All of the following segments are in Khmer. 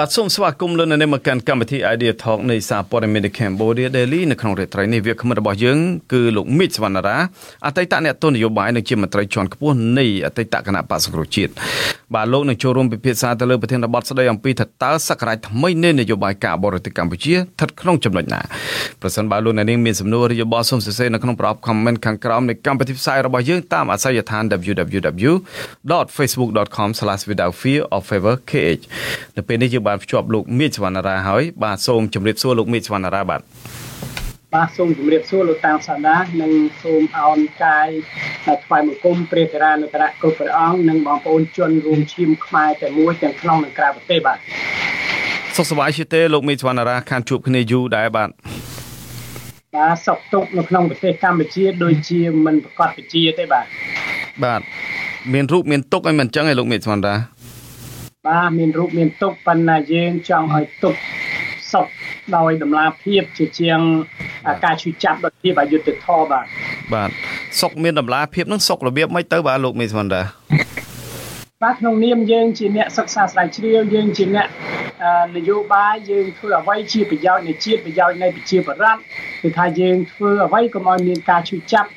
បាទសូមស្វាគមន៍លោកនៅមកកាន់កម្មវិធី Idea Talk នៃសារព័ត៌មាន Cambodia Daily នៅក្នុងរាត្រីនេះវាគ្មិនរបស់យើងគឺលោកមីតសវណ្ណារាអតីតអ្នកទស្សនយោបាយនិងជាមន្ត្រីជាន់ខ្ពស់នៃអតីតគណៈបក្សសង្គ្រោះជាតិ បាទលោកនឹងចូលរួមពិភាក្សាទៅលើប្រធានបទស្ដីអំពីថាតើសក្តារថ្មីនៃនយោបាយការបរទេសកម្ពុជាស្ថិតក្នុងចំណុចណាប្រសិនបើលោកអ្នកនាងមានសំណួរឬយោបល់សូមសរសេរនៅក្នុងប្រអប់ comment ខាងក្រោមនៃកម្មវិធីផ្សាយរបស់យើងតាមអាស័យដ្ឋាន www.facebook.com/withoutfearorfavorkh នៅពេលនេះយើងបានភ្ជាប់លោកមេឃសវណ្ណារាហើយបាទសូមជម្រាបសួរលោកមេឃសវណ្ណារាបាទ បាទសូមជម្រាបសួរលោកតាំងសាដានិងសូមអោនកាយថ្វាយបង្គំព្រះធរានុត្រៈគ្រប់ព្រះអង្គនិងបងប្អូនជនរួមឈាមខ្មែរតែមួយទាំងក្នុងនិងក្រៅប្រទេសបាទសុខសប្បាយជាទេលោកមេឃសវណ្ណារាខានជួបគ្នាយូរដែរបាទបាទសុខទុក្ខនៅក្នុងប្រទេសកម្ពុជាដូចជាមិនប្រកបវិជាទេបាទបាទមានរូបមានទុកឲ្យមិនអញ្ចឹងឯលោកមេឃសវណ្ណារាបាទមានរូបមានទុកប៉ុន្តែយើងចង់ឲ្យទុកសុខ ដោយតម្លាភាពជាជាងការឈឺចាប់ដោយភាពអយុត្តិធម៌បាទបាទសុខមានតម្លាភាពនឹងសុខរបៀបមិនទៅបាទលោកមេសវណ្ដា បាទក្នុងនាមយើងជាអ្នកសិក្សាស្រាវជ្រាវយើងជាអ្នកនយោបាយយើងធ្វើអ្វីជាប្រយោជន៍នៃជាតិប្រយោជន៍នៃប្រជាពលរដ្ឋគឺថាយើងធ្វើអ្វីកុំឲ្យមានការឈឺចាប់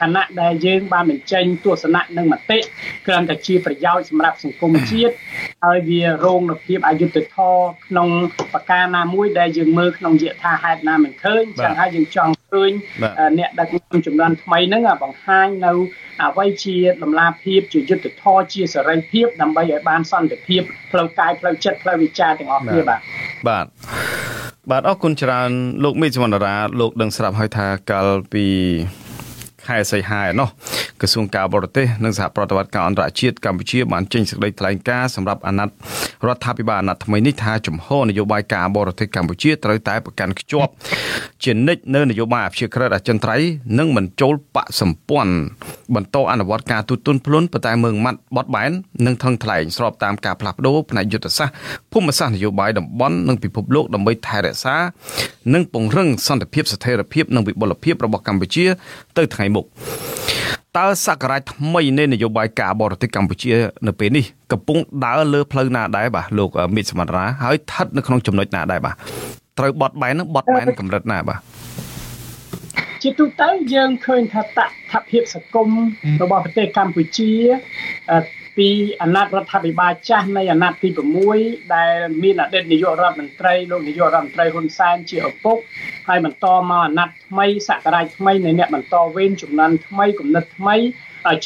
ខណៈដែលយើងបានបញ្ចេញទស្សនៈនិងមតិគ្រាន់តែជាប្រយោជន៍សម្រាប់សង្គមជាតិហើយវារងនូវភាពអយុត្តិធម៌ក្នុងប្រការណាមួយដែលយើងមើលក្នុងយថាហេតុណាមិនឃើញចឹងហើយយើងចង់ ឃើញអ្នកដឹកនាំចំនួនថ្មីហ្នឹងបង្ហាញនៅអ្វីជាដំណាភាពជាយុទ្ធធរជាសេរីភាពដើម្បីឲ្យបានសន្តិភាពផ្លូវកាយផ្លូវចិត្តផ្លូវវិចារទាំងអស់គ្នាបាទបាទបាទអរគុណច្រើនលោកមេសមណ្ដារាលោកដឹងស្រាប់ហើយថាកាលពីខែសីហាឯណោះ ក្រសួងការបរទេសនិងសហប្រតិបត្តិការអន្តរជាតិកម្ពុជាបានចេញសេចក្តីថ្លែងការណ៍សម្រាប់អាណត្តិរដ្ឋាភិបាលអាណត្តិថ្មីនេះថាជំហរនយោបាយការបរទេសកម្ពុជាត្រូវតែប្រកាន់ខ្ជាប់ជានិច្ចនៅនយោបាយអព្យាក្រឹតអចិន្ត្រៃយ៍និងមិនចូលបកសម្ព័ន្ធបន្តអនុវត្តការទូតទុនភ្លុនប៉ុន្តែមើងម៉ាត់បត់បែននិងថឹងថ្លែងស្របតាមការផ្លាស់ប្ដូរផ្នែកយុទ្ធសាស្ត្រភូមិសាស្ត្រនយោបាយតំបន់និងពិភពលោកដើម្បីថែរក្សា និងពង្រឹងសន្តិភាពស្ថិរភាពនិងវិបុលភាពរបស់កម្ពុជាទៅថ្ងៃមុខ តើសក្តារថ្មីនៃនយោបាយការបរទេសកម្ពុជា នៅពេលនេះកំពុងដើរលើផ្លូវណាដែរបាទលោកមិតសមរាហើយស្ថិតនៅក្នុងចំណុចណាដែរបាទត្រូវបត់បែននឹងបត់បែនកម្រិតណាបាទជាទូទៅយើងឃើញថាតថភាពសង្គមរបស់ប្រទេសកម្ពុជា ពីអាណត្តិរដ្ឋាភិបាលចាស់នៃអាណត្តិទី6ដែលមានអតីតនាយករដ្ឋមន្ត្រីលោកនាយករដ្ឋមន្ត្រីហ៊ុនសែនជាឪពុកហើយបន្តមកអាណត្តិថ្មីសករាជថ្មីនៃអ្នកបន្តវេនចំនួនថ្មីគំនិតថ្មី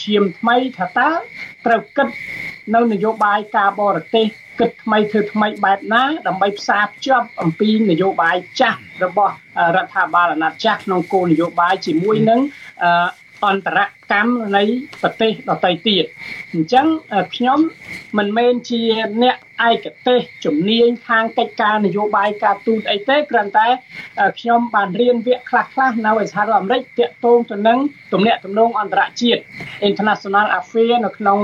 ឈាមថ្មីថាតើត្រូវគិតនៅនយោបាយការបរទេសគិតថ្មីធ្វើថ្មីបែបណាដើម្បីផ្សារភ្ជាប់អំពីនយោបាយចាស់របស់រដ្ឋាភិបាលអាណត្តិចាស់ក្នុងគោលនយោបាយជាមួយនឹងអន្តរ កម្មនៃប្រទេសដទៃទៀតអញ្ចឹងខ្ញុំមិនមែនជាអ្នកឯកទេសជំនាញខាងកិច្ចការនយោបាយការទូតអីទេគ្រាន់តែខ្ញុំបានរៀនវគ្គខ្លះខ្លះនៅឯសហរដ្ឋអាមេរិកទាក់ទងទៅនឹងទំនាក់ទំនងអន្តរជាតិ International Affairs នៅក្នុង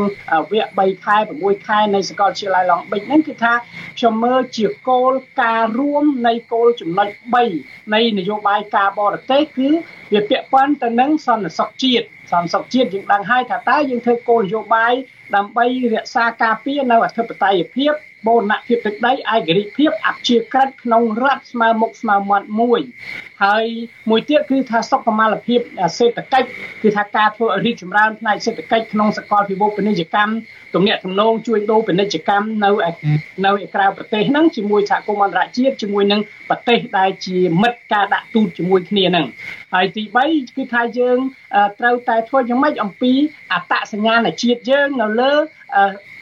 វគ្គ3ខែ6ខែនៃសាកលវិទ្យាល័យ Long Beach ហ្នឹងគឺថាខ្ញុំមើលជាគោលការណ៍រួមនៃគោលចំណុច3នៃនយោបាយការបរទេសគឺវាពាក់ព័ន្ធទៅនឹងសន្តិសុខជាតិ សន្តិសុខជាតិយើងដឹងហើយថាតើយើងធ្វើគោលនយោបាយដើម្បីរក្សាការពារនៅអធិបតេយ្យភាព បូរណភាពទឹកដីឯករាជ្យភាពអព្យាក្រឹតក្នុងរដ្ឋស្មើមុខស្មើមាត់មួយហើយមួយទៀតគឺថាសុខុមាលភាពសេដ្ឋកិច្ចគឺថាការធ្វើឲ្យរីកចម្រើនផ្នែកសេដ្ឋកិច្ចក្នុងសកលពិភពពាណិជ្ជកម្មទំនាក់ទំនងជួញដូរពាណិជ្ជកម្មនៅនៅក្រៅប្រទេសហ្នឹងជាមួយសហគមន៍អន្តរជាតិជាមួយនឹងប្រទេសដែលជាមិត្តការដាក់ទូតជាមួយគ្នាហ្នឹងហើយទី3គឺថាយើងត្រូវតែធ្វើយ៉ាងម៉េចអំពីអត្តសញ្ញាណជាតិយើងនៅលើ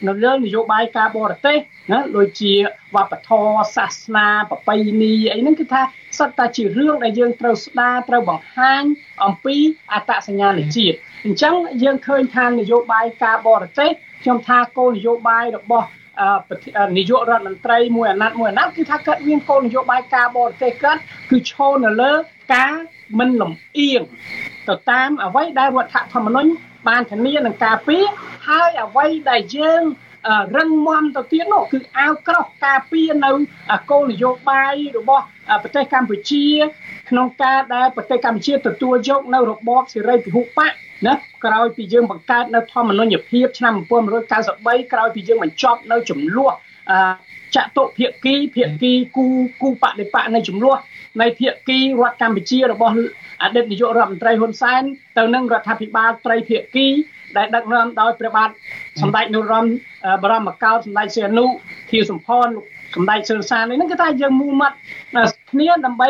នៅលើនយោបាយការបរទេស ណាដូចជាវប្បធម៌សាសនាប្រពៃណីអីហ្នឹងគឺថាសិតតែជារឿងដែលយើងត្រូវស្ដារត្រូវបង្ហាញអំពីអត្តសញ្ញាណជាតិអញ្ចឹងយើងឃើញថានយោបាយការបរទេសខ្ញុំថាគោលនយោបាយរបស់នាយករដ្ឋមន្ត្រីមួយអាណត្តិមួយអាណត្តិគឺថាគាត់មានគោលនយោបាយការបរទេសគាត់គឺឈរនៅលើការមិនលំអៀងទៅតាមអ្វីដែលរដ្ឋធម្មនុញ្ញបានធានានឹងការពារហើយអ្វីដែលយើង រឹងមាំទៅទៀតនោះគឺអាវក្រោះការពារនៅគោលនយោបាយរបស់ប្រទេសកម្ពុជាក្នុងការដែលប្រទេសកម្ពុជាទទួលយកនៅរបបសេរីពហុបកណាក្រោយពីយើងបង្កើតនៅធម្មនុញ្ញភាពឆ្នាំ1993ក្រោយពីយើងបញ្ចប់នៅចំនួនចតុភាគីភាគីគូគូបដិបកនៃចំនួននៃភាគីរដ្ឋកម្ពុជារបស់អតីតនាយករដ្ឋមន្ត្រីហ៊ុនសែនទៅនឹងរដ្ឋាភិបាលត្រីភាគី ដែលដឹកនាំដោយព្រះបាទសម្ដេចនរោត្តមបរមកោដ្ឋសម្ដេចសីហនុធៀសំផនសម្ដេចសឿនសាននេះគឺថាយើងមូមាត់គ្នាដើម្បី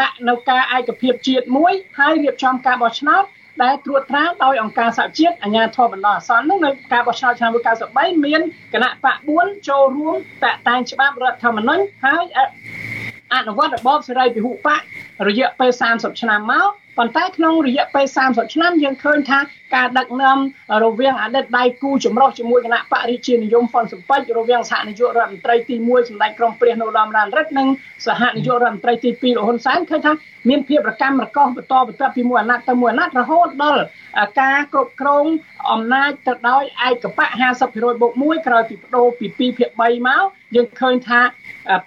ដាក់នៅការឯកភាពជាតិមួយហើយរៀបចំការបោះឆ្នោតដែលត្រួតត្រាដោយអង្គការសហជាតិអាជ្ញាធរបណ្ដោះអាសន្ននឹងនៅការបោះឆ្នោតឆ្នាំ1993មានគណៈបក4ចូលរួមតាក់តែងច្បាប់រដ្ឋធម្មនុញ្ញហើយអនុវត្តរបបសេរីពហុបករយៈពេល30ឆ្នាំមកប៉ុន្តែក្នុងរយៈពេល30ឆ្នាំយើងឃើញថា ការដឹកនាំរវាងអតីតដៃគូចម្រុះជាមួយគណៈបរិជានិយមហ្វុនសំពេចរវាងសហនាយករដ្ឋមន្ត្រីទី1សម្ដេចក្រមព្រះនរោត្តមរណរដ្ឋនិងសហនាយករដ្ឋមន្ត្រីទី2លោកហ៊ុនសែនឃើញថាមានភាពរកម្មរកោសបន្តបន្ទាប់ពីមួយអាណត្តិទៅមួយអាណត្តិរហូតដល់ការគ្រប់គ្រងអំណាចទៅដោយឯកបៈ50%បូក1ក្រោយពីបដូរពី2ភាគ3មកយើងឃើញថា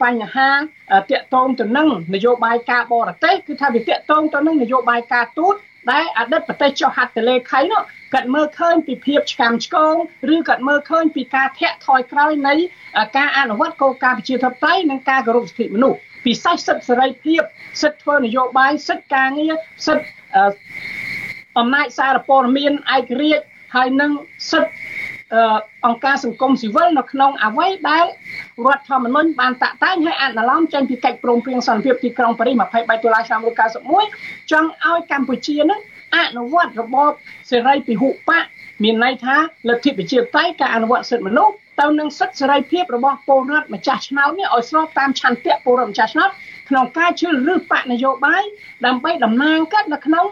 បញ្ហាតាក់ទងទៅនឹងនយោបាយការបរទេសគឺថាវាតាក់ទងទៅនឹងនយោបាយការទូត ដែលអតីតប្រទេសចុះហត្ថលេខីនោះគាត់មើលឃើញពីភាពឆ្កាំឆ្គងឬគាត់មើលឃើញពីការធាក់ថយក្រោយនៃការអនុវត្តគោលការណ៍ប្រជាធិបតេយ្យនិងការគោរពសិទ្ធិមនុស្សពិសេសសិទ្ធិសេរីភាពសិទ្ធិធ្វើនយោបាយសិទ្ធិការងារសិទ្ធិអំណាចសារព័ត៌មានឯករាជ្យហើយនិងសិទ្ធិ អង្គការសង្គមស៊ីវិលនៅក្នុងអ្វីដែលរដ្ឋធម្មនុញ្ញបានតាក់តែងឲ្យអនុលោមចេញពីកិច្ចព្រមព្រៀងសន្តិភាពទីក្រុងប៉ារីស23តុលាឆ្នាំ1991ចង់ឲ្យកម្ពុជានឹងអនុវត្តរបបសេរីពហុបកមានន័យថាលទ្ធិប្រជាធិបតេយ្យការអនុវត្តសិទ្ធិមនុស្សទៅនឹងសិទ្ធិសេរីភាពរបស់ពលរដ្ឋម្ចាស់ឆ្នោតនេះឲ្យស្របតាមឆន្ទៈពលរដ្ឋម្ចាស់ឆ្នោតក្នុងការជ្រើសរើសបកនយោបាយដើម្បីតំណាងកាត់នៅក្នុង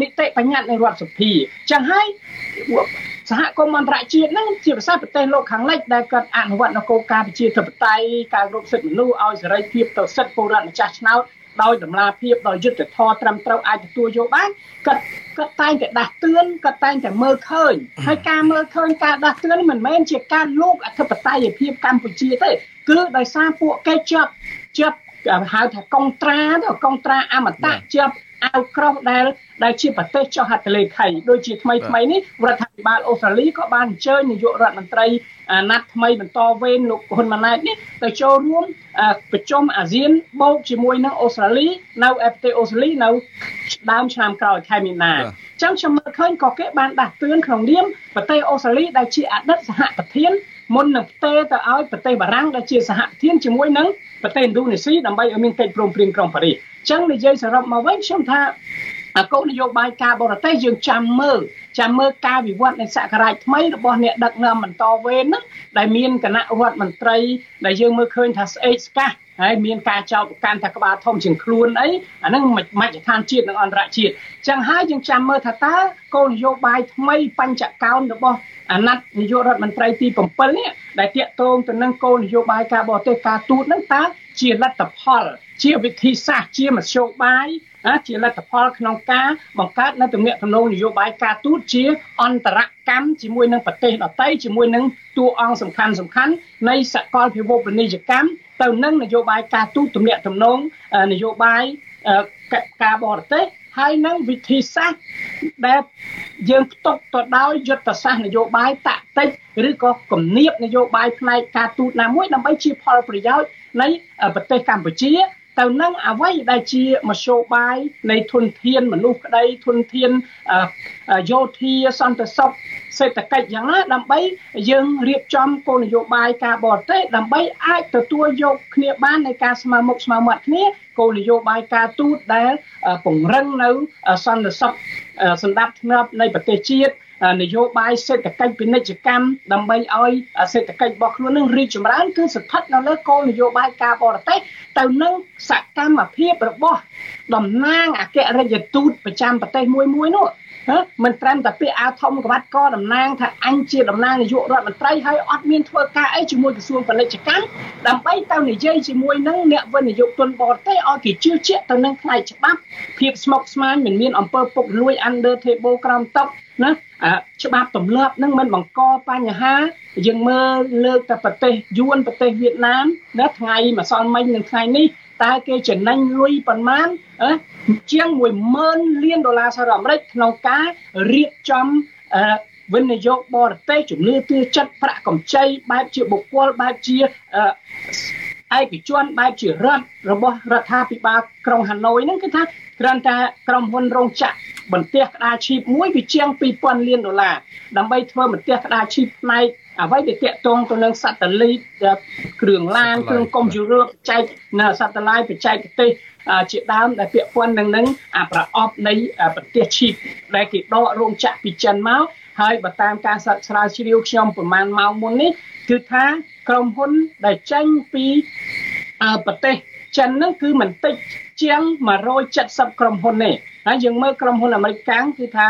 នីតិបញ្ញត្តិនៃរដ្ឋសភាចឹងហើយ សហគមន៍អន្តរជាតិហ្នឹងជាភាសាប្រទេសលោកខាងលិចដែលគាត់អនុវត្តនៅគោលការណ៍ប្រជាធិបតេយ្យការគោរពសិទ្ធិមនុស្សឲ្យសេរីភាពទៅសិទ្ធិពលរដ្ឋម្ចាស់ឆ្នោតដោយតម្លាភាពដោយយុត្តិធម៌ត្រឹមត្រូវអាចទទួលយកបានគាត់គាត់តែងតែដាស់តឿនគាត់តែងតែមើលឃើញហើយការមើលឃើញការដាស់តឿនមិនមែនជាការលោកអធិបតេយ្យភាពកម្ពុជាទេគឺដោយសារពួកគេជាប់ជាប់ហៅថាកុងត្រាទៅកុងត្រាអមតៈជាប់ អាវក្រោះដែលដែលជាប្រទេសចុះហត្ថលេខីដូចជាថ្មីថ្មីនេះរដ្ឋាភិបាលអូស្ត្រាលីក៏បានអញ្ជើញនាយករដ្ឋមន្ត្រីអាណត្តិថ្មីបន្តវេនលោកហ៊ុនម៉ាណែតនេះទៅចូលរួមប្រជុំអាស៊ានបូកជាមួយនឹងអូស្ត្រាលីនៅប្រទេសអូស្ត្រាលីនៅដើមឆ្នាំក្រោយខែមីនាអញ្ចឹងខ្ញុំមើលឃើញក៏គេបានដាស់តឿនក្នុងនាមប្រទេសអូស្ត្រាលីដែលជាអតីតសហប្រធាន មុននឹងផ្ទេរទៅឲ្យប្រទេសបារាំងដែលជាសហប្រធានជាមួយនឹងប្រទេសឥណ្ឌូនេស៊ីដើម្បីឲ្យមានកិច្ចព្រមព្រៀងក្រុងប៉ារីសអញ្ចឹងនិយាយសរុបមកវិញខ្ញុំថាគោលនយោបាយការបរទេសយើងចាំមើល ចាំមើលការវិវត្តនៃសករាជថ្មីរបស់អ្នកដឹកនាំបន្តវេនហ្នឹងដែលមានគណៈរដ្ឋមន្ត្រីដែលយើងមើលឃើញថាស្អេកស្កះហើយមានការចោទប្រកាន់ថាក្បាលធំជាងខ្លួនអីអាហ្នឹងមជ្ឈដ្ឋានជាតិនិងអន្តរជាតិចឹងហើយយើងចាំមើលថាតើគោលនយោបាយថ្មីបញ្ចកោណរបស់អាណត្តិនាយករដ្ឋមន្ត្រីទី7នេះដែលតាកតងទៅនឹងគោលនយោបាយការបរទេសការទូតហ្នឹងតើជាលទ្ធផលជាវិធីសាស្ត្រជាមធ្យោបាយ ជាលទ្ធផលក្នុងការបង្កើតនៅទំនាក់ទំនងនយោបាយការទូតជាអន្តរកម្មជាមួយនឹងប្រទេសដទៃជាមួយនឹងតួអង្គសំខាន់សំខាន់នៃសកលពិភពពាណិជ្ជកម្មទៅនឹងនយោបាយការទូតទំនាក់ទំនងនយោបាយការបរទេសហើយនឹងវិធីសាស្ត្រដែលយើងផ្ទុកទៅដោយយុទ្ធសាស្ត្រនយោបាយតាក់ទិចឬក៏គំនាបនយោបាយផ្នែកការទូតណាមួយដើម្បីជាផលប្រយោជន៍នៃប្រទេសកម្ពុជា ទៅនឹងអ្វីដែលជាមធ្យោបាយនៃធនធានមនុស្សក្តីធនធានយោធាសន្តិសុខសេដ្ឋកិច្ចយ៉ាងណាដើម្បីយើងរៀបចំគោលនយោបាយការបរទេសដើម្បីអាចទទួលយកគ្នាបាននៃការស្មើមុខស្មើមាត់គ្នាគោលនយោបាយការទូតដែលពង្រឹងនៅសន្តិសុខសម្ដាប់ធ្នាប់នៃប្រទេសជាតិ នយោបាយសេដ្ឋកិច្ចពាណិជ្ជកម្មដើម្បីឲ្យសេដ្ឋកិច្ចរបស់ខ្លួននឹងរីកចម្រើនគឺស្ថិតនៅលើគោលនយោបាយការបរទេសទៅនឹងសកម្មភាពរបស់តំណាងអគ្គរដ្ឋទូតប្រចាំប្រទេសមួយមួយនោះមិនត្រឹមតែពាក្យអាវធំក្បាត់កតំណាងថាអញជាតំណាងនាយករដ្ឋមន្ត្រីហើយអត់មានធ្វើការអីជាមួយក្រសួងពាណិជ្ជកម្មដើម្បីទៅនិយាយជាមួយនឹងអ្នកវិនិយោគទុនបរទេសឲ្យគេជឿជាក់ទៅនឹងផ្នែកច្បាប់ភាពស្មុគស្មាញមិនមានអំពើពុករលួយ under table ក្រោមតុ ណាច្បាប់ទម្លាប់នឹងមិនបង្កបញ្ហា យើងមើលលើកតែប្រទេសយួនប្រទេសវៀតណាមណាថ្ងៃម្សិលមិញនិងថ្ងៃនេះតើគេចំណេញលុយប៉ុន្មានជាង10000លានដុល្លារសហរដ្ឋអាមេរិកក្នុងការរៀបចំវិនិយោគបរទេសជំនឿទឿចិត្តប្រាក់កម្ចីបែបជាបុគ្គលបែបជា ឯកជនបែបជារដ្ឋរបស់រដ្ឋាភិបាលក្រុងហាណូយហ្នឹងគឺថាគ្រាន់តែក្រុមហ៊ុនរោងចក្របន្ទះក្តារឈីបមួយវាជាង2000លានដុល្លារដើម្បីធ្វើបន្ទះក្តារឈីបផ្នែកអ្វីដែលតាក់ទងទៅនឹងសាតេលីតគ្រឿងឡានគ្រឿងកុំព្យូទ័របច្ចេកនៅសាតេឡាយបច្ចេកទេសជាដើមដែលពាក់ព័ន្ធនឹងនឹងអាប្រអប់នៃប្រទេសឈីបដែលគេដករោងចក្រពីចិនមកហើយបើតាមការសិក្សាជ្រាវខ្ញុំប្រហែលម៉ោងមុននេះគឺថា ក្រុមហ៊ុនដែលចេញពីប្រទេសចិនហ្នឹងគឺមិនតិចជាង170ក្រុមហ៊ុនទេហើយយើងមើលក្រុមហ៊ុនអាមេរិកកាំងគឺថា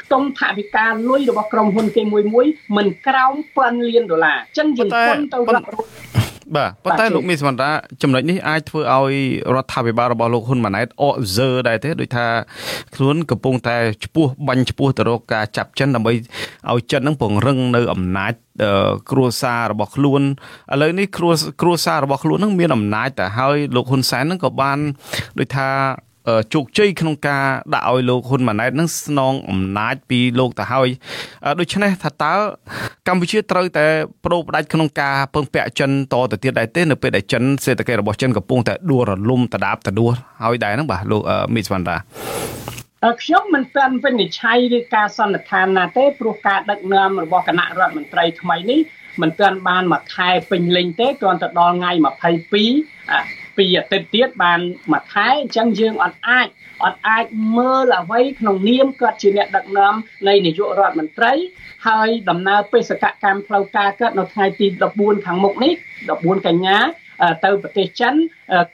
ខ្ទង់ថវិកាលុយរបស់ក្រុមហ៊ុនគេមួយមួយមិនក្រោម1000លានដុល្លារអញ្ចឹងយើងគុណទៅរដ្ឋ បាទប៉ុន្តែលោកមីសមន្តាចំណុចនេះអាចធ្វើឲ្យរដ្ឋាភិបាលរបស់លោកហ៊ុនម៉ាណែតអកហ្សឺដែរទេដូចថាខ្លួនកំពុងតែឈ្មោះបាញ់ឈ្មោះទៅរកការចាប់ចិនដើម្បីឲ្យចិននឹងពង្រឹងនៅអំណាចគ្រួសាររបស់ខ្លួនឥឡូវនេះគ្រួគ្រួសាររបស់ខ្លួននឹងមានអំណាចតែហើយលោកហ៊ុនសែននឹងក៏បានដូចថា ជោគជ័យក្នុងការដាក់ឲ្យលោកហ៊ុនម៉ាណែតនឹងស្នងអំណាចពីលោកទៅហើយដូច្នេះថាតើកម្ពុជាត្រូវតែប្រូផ្ដាច់ក្នុងការពឹងពាក់ចិនតទៅទៀតដែរទេនៅពេលដែលចិនសេដ្ឋកិច្ចរបស់ចិនកំពុងតែដួលរលំតដាបតដួលហើយដែរហ្នឹងបាទលោកមីសវណ្ដាខ្ញុំមិនទាន់វិនិច្ឆ័យឬការសន្និដ្ឋានណាទេព្រោះការដឹកនាំរបស់គណៈរដ្ឋមន្ត្រីថ្មីនេះមិនទាន់បានមួយខែពេញលេញទេគ្រាន់តែដល់ថ្ងៃ22 ពីអាទិត្យទៀតបានមួយខែអញ្ចឹងយើងអត់អាចអត់អាចមើលអ្វីក្នុងនាមគាត់ជាអ្នកដឹកនាំនៃនាយករដ្ឋមន្ត្រី ហើយដំណើរបេសកកម្មផ្លូវការកើតនៅថ្ងៃទី14ខាងមុខនេះ14កញ្ញាទៅប្រទេសចិន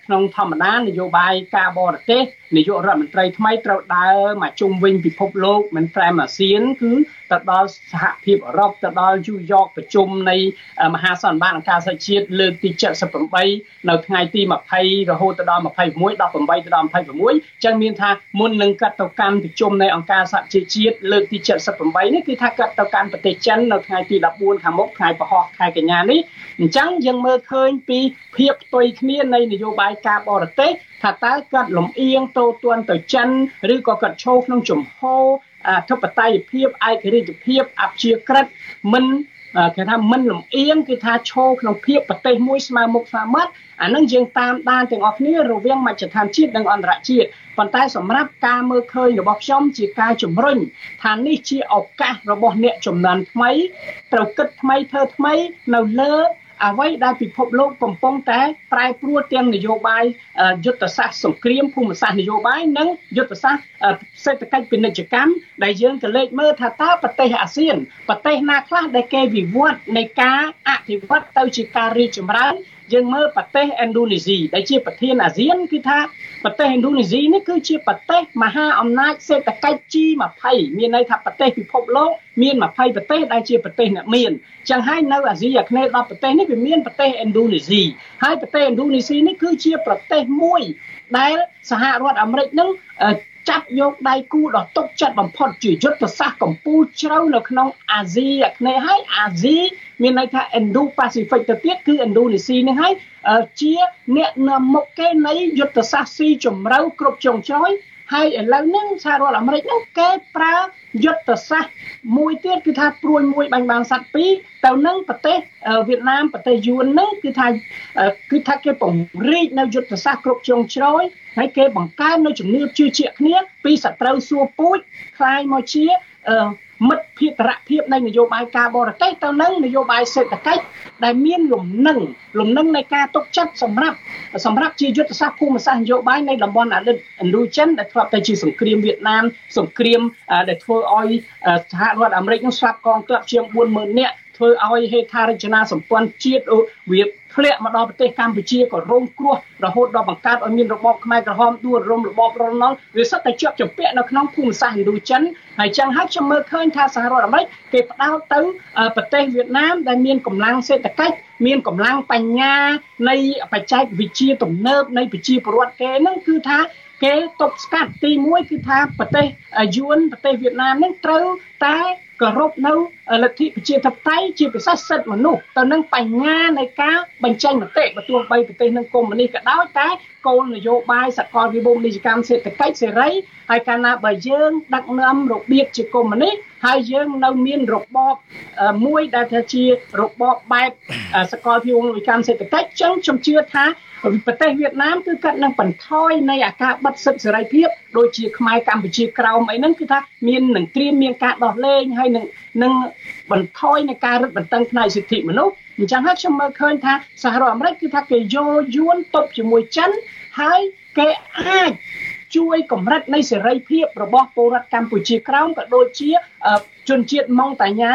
ក្នុងធម្មតានយោបាយការបរទេសនាយករដ្ឋមន្ត្រីថ្មីត្រូវដើរមកជុំវិញពិភពលោកមិនត្រឹមអាស៊ានគឺ ទៅដល់សហភាពអឺរ៉ុបទៅដល់យូយ៉កប្រជុំនៃមហាសន្និបាតអង្គការសហជាតិលើកទី78នៅថ្ងៃទី20រហូតទៅដល់21 18ទៅដល់26ចឹងមានថាមុននឹងកាត់ទៅកាន់ប្រជុំនៃអង្គការសហជីវជាតិលើកទី78នេះគឺថាកាត់ទៅកាន់ប្រទេសចិននៅថ្ងៃទី14ខាងមុខថ្ងៃពហុខែកញ្ញានេះអញ្ចឹងយើងមើលឃើញពីភាពផ្ទុយគ្នានៃនយោបាយការបរទេសថាតើគាត់លំអៀងតូទន់ទៅចិនឬក៏គាត់ឈោក្នុងជំហរ អធិបតេយ្យភាពឯករាជ្យភាពអព្យាក្រឹតមិនគេថាមិនលំអៀងគឺថាឈរក្នុងភាពប្រទេសមួយស្មើមុខស្មើមាត់អានឹងយើងតាមដានទាំងអស់គ្នារវាងមជ្ឈដ្ឋានជាតិនិងអន្តរជាតិប៉ុន្តែសម្រាប់ការមើលឃើញរបស់ខ្ញុំជាការជំរុញថានេះជាឱកាសរបស់អ្នកចំនួនថ្មីត្រូវគិតថ្មីធ្វើថ្មីនៅលើ អ្វីដែលពិភពលោកកំពុងតែប្រែប្រួលទាំងនយោបាយយុទ្ធសាស្ត្រសង្គ្រាមភូមិសាស្ត្រនយោបាយនិងយុទ្ធសាស្ត្រសេដ្ឋកិច្ចពាណិជ្ជកម្មដែលយើងក៏លេចមើលថាតើប្រទេសអាស៊ានប្រទេសណាខ្លះដែលគេវិវត្តនៃការអភិវឌ្ឍទៅជាការរីកចម្រើន យើងមើលប្រទេសឥណ្ឌូនេស៊ីដែលជាប្រធានអាស៊ានគឺថាប្រទេសឥណ្ឌូនេស៊ីនេះគឺជាប្រទេសមហាអំណាចសេដ្ឋកិច្ច G20 មានន័យថាប្រទេសពិភពលោកមាន20ប្រទេសដែលជាប្រទេសអ្នកមានចឹងហើយនៅអាស៊ីអាគ្នេយ៍10ប្រទេសនេះវាមានប្រទេសឥណ្ឌូនេស៊ីហើយប្រទេសឥណ្ឌូនេស៊ីនេះគឺជាប្រទេសមួយដែលសហរដ្ឋអាមេរិកនឹង ចាត់យកដៃគូដ៏ទុកចិត្តបំផុតជាយុទ្ធសាស្ត្រកម្ពុជាជ្រៅនៅក្នុងអាស៊ីអាគ្នេយ៍ហើយអាស៊ីមានន័យថា Indo-Pacific ទៅទៀតគឺឥណ្ឌូនេស៊ីនេះហើយជាអ្នកនាំមុខគេនៃយុទ្ធសាស្ត្រស៊ីជម្រៅគ្រប់ជ្រុងជ្រោយហើយឥឡូវហ្នឹងសហរដ្ឋអាមេរិកហ្នឹងគេប្រើយុទ្ធសាស្ត្រមួយទៀតគឺថាព្រួយមួយបាញ់បានសัตว์ពីរទៅនឹងប្រទេសវៀតណាមប្រទេសយួនហ្នឹងគឺថាគឺថាគេពង្រីកនៅយុទ្ធសាស្ត្រគ្រប់ជ្រុងជ្រោយ ហើយគេបង្កើននៅជំនឿជឿជាក់គ្នាពីសត្រូវសួរពូជคล้ายមកជាមិត្តភាពរភាពនៃនយោបាយការបរទេសទៅនឹងនយោបាយសេដ្ឋកិច្ចដែលមានលំនឹងលំនឹងនៃការទុកចិត្តសម្រាប់សម្រាប់ជាយុទ្ធសាស្ត្រភូមិសាស្ត្រនយោបាយនៃតំបន់អាលិតឥណ្ឌូចិនដែលធ្លាប់តែជាសង្គ្រាមវៀតណាមសង្គ្រាមដែលធ្វើឲ្យសហរដ្ឋអាមេរិកនឹងស្លាប់កងទ័ពជាង40000នាក់ ធ្វើឲ្យហេដ្ឋារចនាសម្ព័ន្ធជាតិវាធ្លាក់មកដល់ប្រទេសកម្ពុជាក៏រងគ្រោះរហូតដល់បង្កើតឲ្យមានរបបខ្មែរក្រហមដួលរំរបបរលណល់វាសិតតែជាប់ជំពាក់នៅក្នុងភូមិសាស្ត្រឥណ្ឌូចិនហើយចឹងហើយខ្ញុំមើលឃើញថាសហរដ្ឋអាមេរិកគេផ្ដោតទៅប្រទេសវៀតណាមដែលមានកម្លាំងសេដ្ឋកិច្ចមានកម្លាំងបញ្ញានៃបច្ចេកវិទ្យាទំនើបនៃប្រជាពលរដ្ឋគេហ្នឹងគឺថាគេទប់ស្កាត់ទី1គឺថាប្រទេសយួនប្រទេសវៀតណាមហ្នឹងត្រូវតែ គោរពនៅលទ្ធិប្រជាធិបតេយ្យជាពិសេសសិទ្ធិមនុស្សទៅនឹងបញ្ញានៃការបញ្ចេញមតិបើទោះបីប្រទេសនឹងកុម្មុយនីសក៏ដោយតែគោលនយោបាយសកលវិភពនីយកម្មសេដ្ឋកិច្ចសេរីហើយកាលណាបើយើងដឹកនាំរបៀបជាកុម្មុយនីសហើយយើងនៅមានរបបមួយដែលថាជារបបបែបសកលវិភពនីយកម្មសេដ្ឋកិច្ចចឹងខ្ញុំជឿថាប្រទេសវៀតណាមគឺគាត់នឹងបន្ថយនៃអាការបិទសិទ្ធិសេរីភាពដូចជាខ្មែរកម្ពុជាក្រោមអីហ្នឹងគឺថាមាននឹងត្រៀមមានការដោះលែងហើយនឹងនឹងបន្ថយនៃការរឹតបន្តឹងផ្នែកសិទ្ធិមនុស្សអញ្ចឹងហើយខ្ញុំមើលឃើញថាសហរដ្ឋអាមេរិកគឺថាគេយោយួនតបជាមួយចិនហើយគេអាចជួយកម្រិតនៃសេរីភាពរបស់ពលរដ្ឋកម្ពុជាក្រោមក៏ដូចជាជនជាតិម៉ុងតាញ៉ា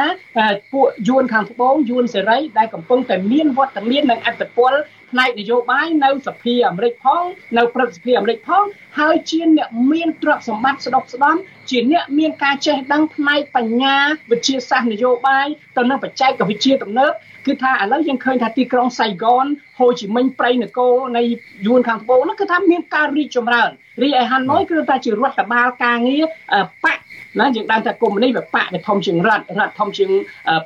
ពួកយួនខាងត្បូងយួនសេរីដែលកំពុងតែមានវត្តមាននិងអត្តពល ផ្នែកនយោបាយនៅសភាអាមេរិកផងនៅព្រឹទ្ធសភាអាមេរិកផងហើយជាអ្នកមានទ្រព្យសម្បត្តិស្ដុកស្ដំជាអ្នកមានការចេះដឹងផ្នែកបញ្ញាវិទ្យាសាស្ត្រនយោបាយទៅនឹងបច្ចេកវិទ្យាទំនើបគឺថាឥឡូវយើងឃើញថាទីក្រុងសៃហ្គនហូជីមិញប្រៃនគរនៃយួនខាងត្បូងនោះគឺថាមានការរីកចម្រើនរីឯហាណូយគឺថាជារដ្ឋបាលការងារបកណាយើងដឹងថាកុម្មុយនីសវាបកវាធំជាងរដ្ឋរដ្ឋធំជាង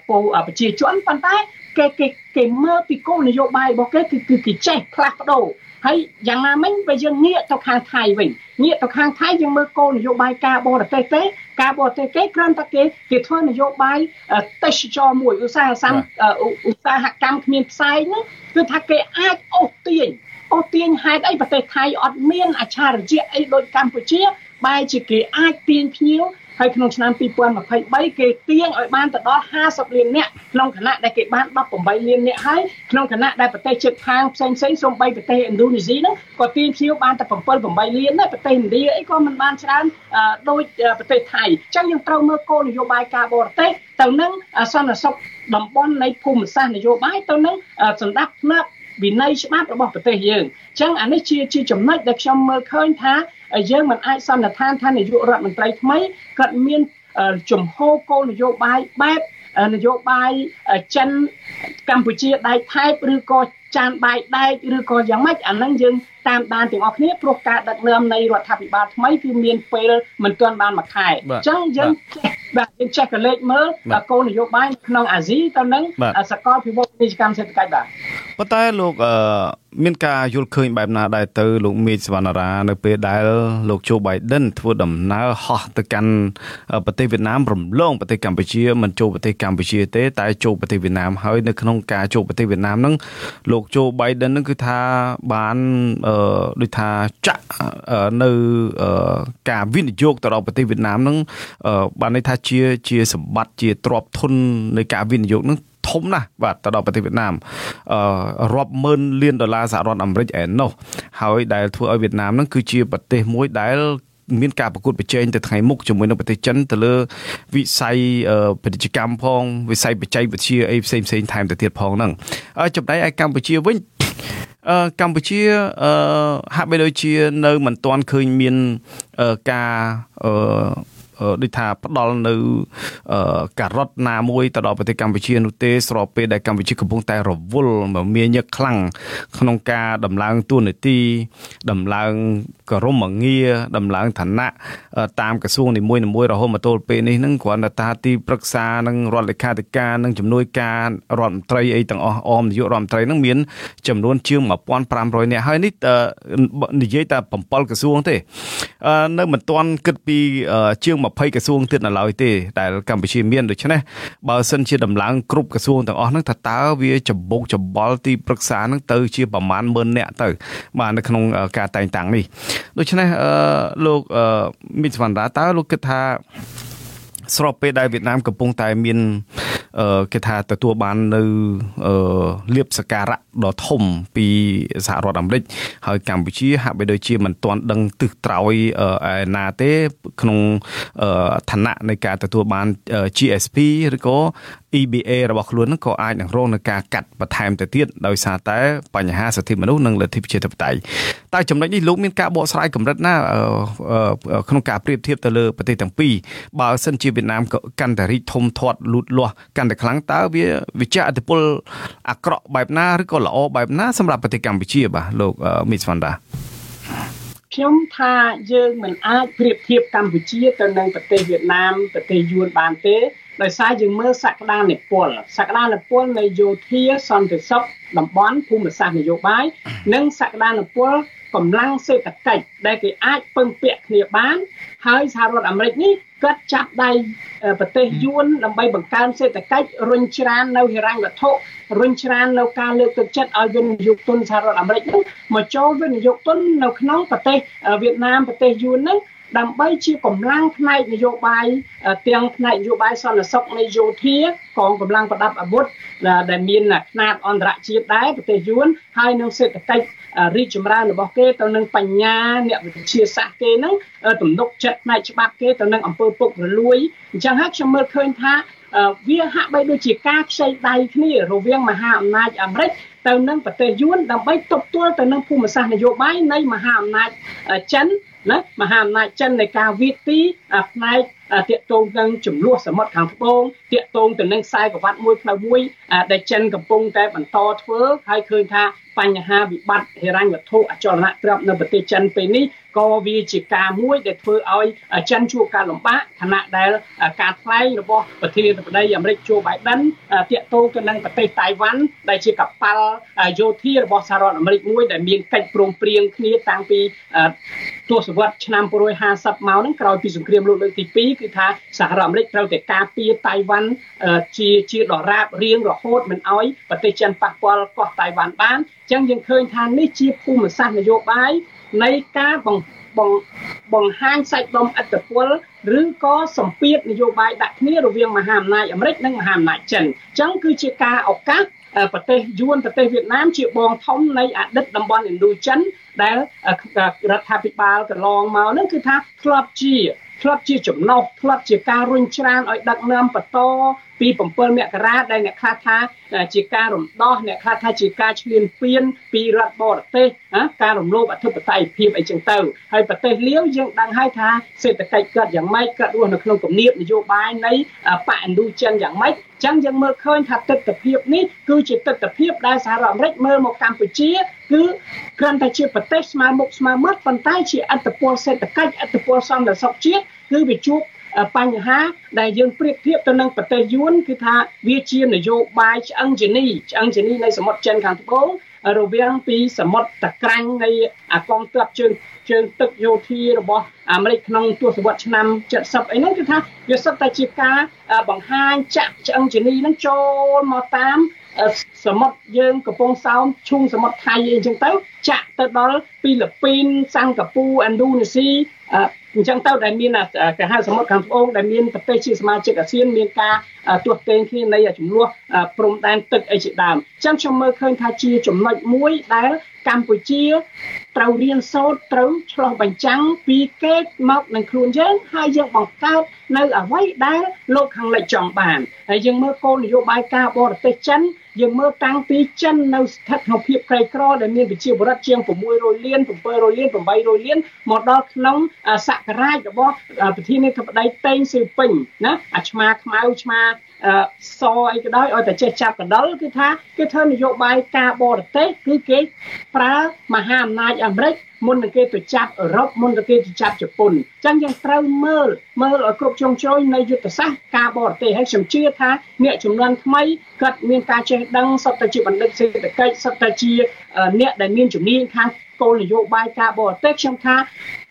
ពោប្រជាជនប៉ុន្តែ គេគេគេមើលពីគោលនយោបាយរបស់គេគឺគឺគេចេះផ្លាស់ប្ដូរហើយយ៉ាងណាមិញបើយើងងាកទៅខាងថៃវិញងាកទៅខាងថៃយើងមើលគោលនយោបាយការបរទេសទេការបរទេសគេគ្រាន់តែគេគេធ្វើនយោបាយទេសចរមួយឧស្សាហកម្មឧស្សាហកម្មគ្មានផ្សែងហ្នឹងគឺថាគេអាចអូសទាញអូសទាញហេតុអីប្រទេសថៃអត់មានអច្ឆរិយៈអីដូចកម្ពុជាបែរជាគេអាចទាញភ្ញៀវ ហើយក្នុងឆ្នាំ2023គេទាញឲ្យបានទៅដល់50លាននាក់ក្នុងគណៈដែលគេបាន18លាននាក់ហើយក្នុងគណៈដែលប្រទេសជិតខាងផ្សេងផ្សេងសូម្បីប្រទេសឥណ្ឌូនេស៊ីហ្នឹងក៏ទាញភ្ញៀវបានតែ7 8លានដែរប្រទេសឥណ្ឌាអីក៏មិនបានច្រើនដូចប្រទេសថៃអញ្ចឹងយើងត្រូវមើលគោលនយោបាយការបរទេសទៅនឹងសន្តិសុខតំបន់នៃភូមិសាស្ត្រនយោបាយទៅនឹងសម្ដាប់ធ្នាប់វិន័យច្បាប់របស់ប្រទេសយើងអញ្ចឹងអានេះជាជាចំណុចដែលខ្ញុំមើលឃើញថា យើងមិនអាចសន្និដ្ឋានថានាយករដ្ឋមន្ត្រីថ្មីគាត់មានជំហរគោលនយោបាយបែបនយោបាយចិនកម្ពុជាដែកថែបឬក៏ចានបាយដែកឬក៏យ៉ាងម៉េចអាហ្នឹងយើងតាមដានទាំងអស់គ្នាព្រោះការដឹកនាំនៃរដ្ឋាភិបាលថ្មីគឺមានពេលមិនទាន់បានមួយខែអញ្ចឹងយើងបាទយើងចេះកលេចមើលគោលនយោបាយក្នុងអាស៊ីទៅនឹងសកលពិភពពាណិជ្ជកម្មសេដ្ឋកិច្ចបាទប៉ុន្តែលោកមានការយល់ឃើញបែបណាដែរទៅលោកមេឃសវណ្ណារានៅពេលដែលលោកជូបៃដិនធ្វើដំណើរហោះទៅកាន់ប្រទេសវៀតណាមរំលងប្រទេសកម្ពុជាមិនចូលប្រទេសកម្ពុជាទេតែចូលប្រទេសវៀតណាមហើយនៅក្នុងការចូលប្រទេសវៀតណាមហ្នឹងលោកជូបៃដិនហ្នឹងគឺថាបានអឺដូចថាចាក់នៅការវិនិយោគទៅដល់ប្រទេសវៀតណាមហ្នឹងបានន័យថាជាជាសម្បត្តិជាទ្រព្យធននៃការវិនិយោគហ្នឹង ធំណាស់បាទទៅដល់ប្រទេសវៀតណាមអឺរាប់ម៉ឺនលានដុល្លារសហរដ្ឋអាមេរិកឯណោះហើយដែលធ្វើឲ្យវៀតណាមហ្នឹងគឺជាប្រទេសមួយដែលមានការប្រកួតប្រជែងទៅថ្ងៃមុខជាមួយនឹងប្រទេសចិនទៅលើវិស័យពាណិជ្ជកម្មផងវិស័យបច្ចេកវិទ្យាអីផ្សេងផ្សេងថែមទៅទៀតផងហ្នឹងចំណែកឯកម្ពុជាវិញអឺកម្ពុជាអឺហាក់បីដូចជានៅមិនទាន់ឃើញមានការអឺ ដូចថាផ្ដល់នៅការ៉ុតណាមួយទៅដល់ប្រទេសកម្ពុជានោះទេស្របពេលដែលកម្ពុជាកំពុងតែរវល់មានញឹកខ្លាំងក្នុងការដំឡើងទួនាទីដំឡើងក្រមងារដំឡើងឋានៈតាមក្រសួងនីមួយៗរហូតមកទល់ពេលនេះនឹងគ្រាន់តែថាទីប្រឹក្សានិងរដ្ឋលេខាធិការនិងជំនួយការរដ្ឋមន្ត្រីអីទាំងអស់អមនាយករដ្ឋមន្ត្រីនឹងមានចំនួនជាង1500នាក់ហើយនេះនិយាយតែ7ក្រសួងទេនៅមិនទាន់គិតពីជាង20ក្រសួងទៀតនៅឡើយទេដែលកម្ពុជាមានដូច្នេះបើសិនជាដំឡើងគ្រប់ក្រសួងទាំងអស់ហ្នឹងថាតើវាចម្បុកចម្បល់ទីប្រឹក្សាហ្នឹងទៅជាប្រមាណ10000នាក់ទៅបាទនៅក្នុងការតែងតាំងនេះដូច្នេះអឺលោកមីសវណ្ដាតើលោកគិតថា ស្របពេលដែលវៀតណាមកំពុងតែមានគេថាទទួលបាននៅលៀបសការៈដ៏ធំពីសហរដ្ឋអាមេរិកហើយកម្ពុជាហាក់បីដូចជាមិនទាន់ដឹងទិសត្រោយឯណាទេក្នុងឋានៈនៃការទទួលបាន GSP ឬក៏ EBA របស់ខ្លួននឹងក៏អាចនឹងរងនឹងការកាត់បន្ថែមទៅទៀតដោយសារតែបញ្ហាសិទ្ធិមនុស្សនិងលទ្ធិប្រជាធិបតេយ្យតែចំណុចនេះលោកមានការបកស្រាយកម្រិតណាក្នុងការប្រៀបធៀបទៅលើប្រទេសទាំងពីរបើសិនជាវៀតណាមកាន់តែរីកធំធាត់លូតលាស់កាន់តែខ្លាំងតើវាវិជាអតិពលអាក្រក់បែបណាឬក៏ល្អបែបណាសម្រាប់ប្រទេសកម្ពុជាបាទលោកមីសវណ្ដាខ្ញុំថាយើងមិនអាចប្រៀបធៀបកម្ពុជាទៅនឹងប្រទេសវៀតណាមប្រទេសយួនបានទេ ដោយសារយើងមើលសក្តានុពលសក្តានុពលនៃយោធាសន្តិសុខតំបន់ភូមិសាស្ត្រនយោបាយនិងសក្តានុពលកម្លាំងសេដ្ឋកិច្ចដែលគេអាចពឹងពាក់គ្នាបាន ហើយសហរដ្ឋអាមេរិកនេះគាត់ចាប់ដៃប្រទេសយួនដើម្បីបង្កើនសេដ្ឋកិច្ចរុញច្រាននៅហិរញ្ញវត្ថុរុញច្រាននៅការលើកទឹកចិត្តឲ្យវិនិយោគទុនសហរដ្ឋអាមេរិកនោះមកចូលវិនិយោគទុននៅក្នុងប្រទេសវៀតណាមប្រទេសយួននោះ ដើម្បីជាកម្លាំងផ្នែកនយោបាយទាំងផ្នែកនយោបាយសន្តិសុខនៃយោធាកងកម្លាំងប្រដាប់អាវុធដែលមានຂណាតអន្តរជាតិដែរប្រទេសយួនហើយនឹងសេដ្ឋកិច្ចរីកចម្រើនរបស់គេទៅនឹងបញ្ញាអ្នកវិទ្យាសាស្ត្រគេនឹងទំនុកចិត្តផ្នែកច្បាប់គេទៅនឹងអំពើពុករលួយអញ្ចឹងហើយខ្ញុំមើលឃើញថាវាហាក់បីដូចជាការខ្ចីដៃគ្នារវាងមហាអំណាចអាមេរិកទៅនឹងប្រទេសយួនដើម្បីទប់ទល់ទៅនឹងភូមិសាស្ត្រនយោបាយនៃមហាអំណាចចិនណាមហាអំណាចចិននៃការវាទីផ្នែកតាកតងនឹងចំនួនសមុទ្រខាងត្បូងតាកតងទៅនឹងខ្សែក្រវ៉ាត់មួយផ្លូវមួយដែលចិនកំពុងតែបន្តធ្វើហើយឃើញថាបញ្ហាវិបត្តិហិរញ្ញវត្ថុអចលនទ្រព្យនៅប្រទេសចិនពេលនេះក៏វាជាការមួយដែលធ្វើឲ្យចិនជួបការលំបាកខណៈដែលការថ្លែងរបស់ប្រធានាធិបតីអាមេរិកជូបៃដិនតាកតងទៅនឹងប្រទេសតៃវ៉ាន់ដែលជាកប៉ាល់យោធារបស់សហរដ្ឋអាមេរិកមួយដែលមានកិច្ចព្រមព្រៀងគ្នាតាំងពីទសវត្សរ៍ឆ្នាំ950មកហ្នឹងក្រោយពីសង្គ្រាមលោកលើកទី2គឺថាសហរដ្ឋអាមេរិកត្រូវតែការពារតៃវ៉ាន់ជាជាដរាបរៀងរហូតមិនអោយប្រទេសចិនប៉ះពាល់កោះតៃវ៉ាន់បានអញ្ចឹងយើងឃើញថានេះជាភូមិសាស្ត្រនយោបាយនៃការបង្បង្បង្ហាញសាច់ដុំអត្តពលឬក៏សម្ពាធនយោបាយដាក់គ្នារវាងមហាអំណាចអាមេរិកនិងមហាអំណាចចិនអញ្ចឹងគឺជាការឱកាស ប្រទេសយួនប្រទេសវៀតណាមជាបងធំនៃអតីតតំបន់ឥណ្ឌូចិនដែលរដ្ឋាភិបាលកន្លងមកហ្នឹងគឺថាធ្លាប់ជាធ្លាប់ជាចំណុះធ្លាប់ជាការរុញច្រានឲ្យដឹកនាំបន្ត ពី7មករាដែលអ្នកខ្លះថាជាការរំដោះអ្នកខ្លះថាជាការឈ្លានពានពីរដ្ឋបរទេសការរំលោភអធិបតេយ្យភាពអីចឹងទៅហើយប្រទេសលាវយើងដឹងហើយថាសេដ្ឋកិច្ចគាត់យ៉ាងម៉េចគាត់រស់នៅក្នុងគំនាបនយោបាយនៃបកឥណ្ឌូចិនយ៉ាងម៉េចចឹងយើងមើលឃើញថាទស្សនវិជ្ជានេះគឺជាទស្សនវិជ្ជាដែលសហរដ្ឋអាមេរិកមើលមកកម្ពុជាគឺគ្រាន់តែជាប្រទេសស្មើមុខស្មើមាត់ប៉ុន្តែជាអត្តពលសេដ្ឋកិច្ចអត្តពលសន្តិសុខជាតិគឺវាជួប បញ្ហាដែលយើងប្រៀបធៀបទៅនឹងប្រទេសយួនគឺថាវាជានយោបាយឆ្អឹងជានីឆ្អឹងជានីនៃសមុទ្រចិនខាងត្បូងរវាងពីសមុទ្រតក្រាញ់នៃអាកងទ័ពជើងជើងទឹកយោធារបស់អាមេរិកក្នុងទសវត្សរ៍ឆ្នាំ70អីហ្នឹងគឺថាវាសុទ្ធតែជាការបង្ហាញចាក់ឆ្អឹងជានីហ្នឹងចូលមកតាមសមុទ្រយើងកំពង់សោមឈូងសមុទ្រថៃអីចឹងទៅចាក់ទៅដល់ពីលីពីនសិង្ហបុរីឥណ្ឌូនេស៊ី អញ្ចឹងទៅដែលមានគេហៅសមុទ្រខាងត្បូងដែលមានប្រទេសជាសមាជិកអាស៊ានមានការទាស់ទែងគ្នានៃចំនួនព្រំដែនទឹកអីជាដើមអញ្ចឹងខ្ញុំមើលឃើញថាជាចំណុចមួយដែលកម្ពុជាត្រូវរៀនសូត្រត្រូវឆ្លោះបញ្ចាំងពីគេមកនឹងខ្លួនយើងហើយយើងបង្កើតនៅអ្វីដែលលោកខាងលិចចង់បានហើយយើងមើលគោលនយោបាយការបរទេសចិន យើងមើលតាំងពីចិននៅស្ថិតក្នុងភាពក្រីក្រដែលមានប្រជាពលរដ្ឋជាង600លាន700លាន800លានមកដល់ក្នុងសករាជរបស់ប្រធានាធិបតីតេងសៀវពេញណាអាឆ្មាខ្មៅឆ្មា សអីក៏ដោយឲ្យតែចេះចាប់កណ្ដុលគឺថាគេធ្វើនយោបាយការបរទេសគឺគេប្រើមហាអំណាចអាមេរិកមុននឹងគេទៅចាប់អឺរ៉ុបមុននឹងគេទៅចាប់ជប៉ុនអញ្ចឹងយើងត្រូវមើលមើលឲ្យគ្រប់ជ្រុងជ្រោយនៃយុទ្ធសាស្ត្រការបរទេសហើយខ្ញុំជឿថាអ្នកចំនួនថ្មីគាត់មានការចេះដឹងសុទ្ធតែជាបណ្ឌិតសេដ្ឋកិច្ចសុទ្ធតែជាអ្នកដែលមានជំនាញខាង គោលនយោបាយការបរទេសខ្ញុំថា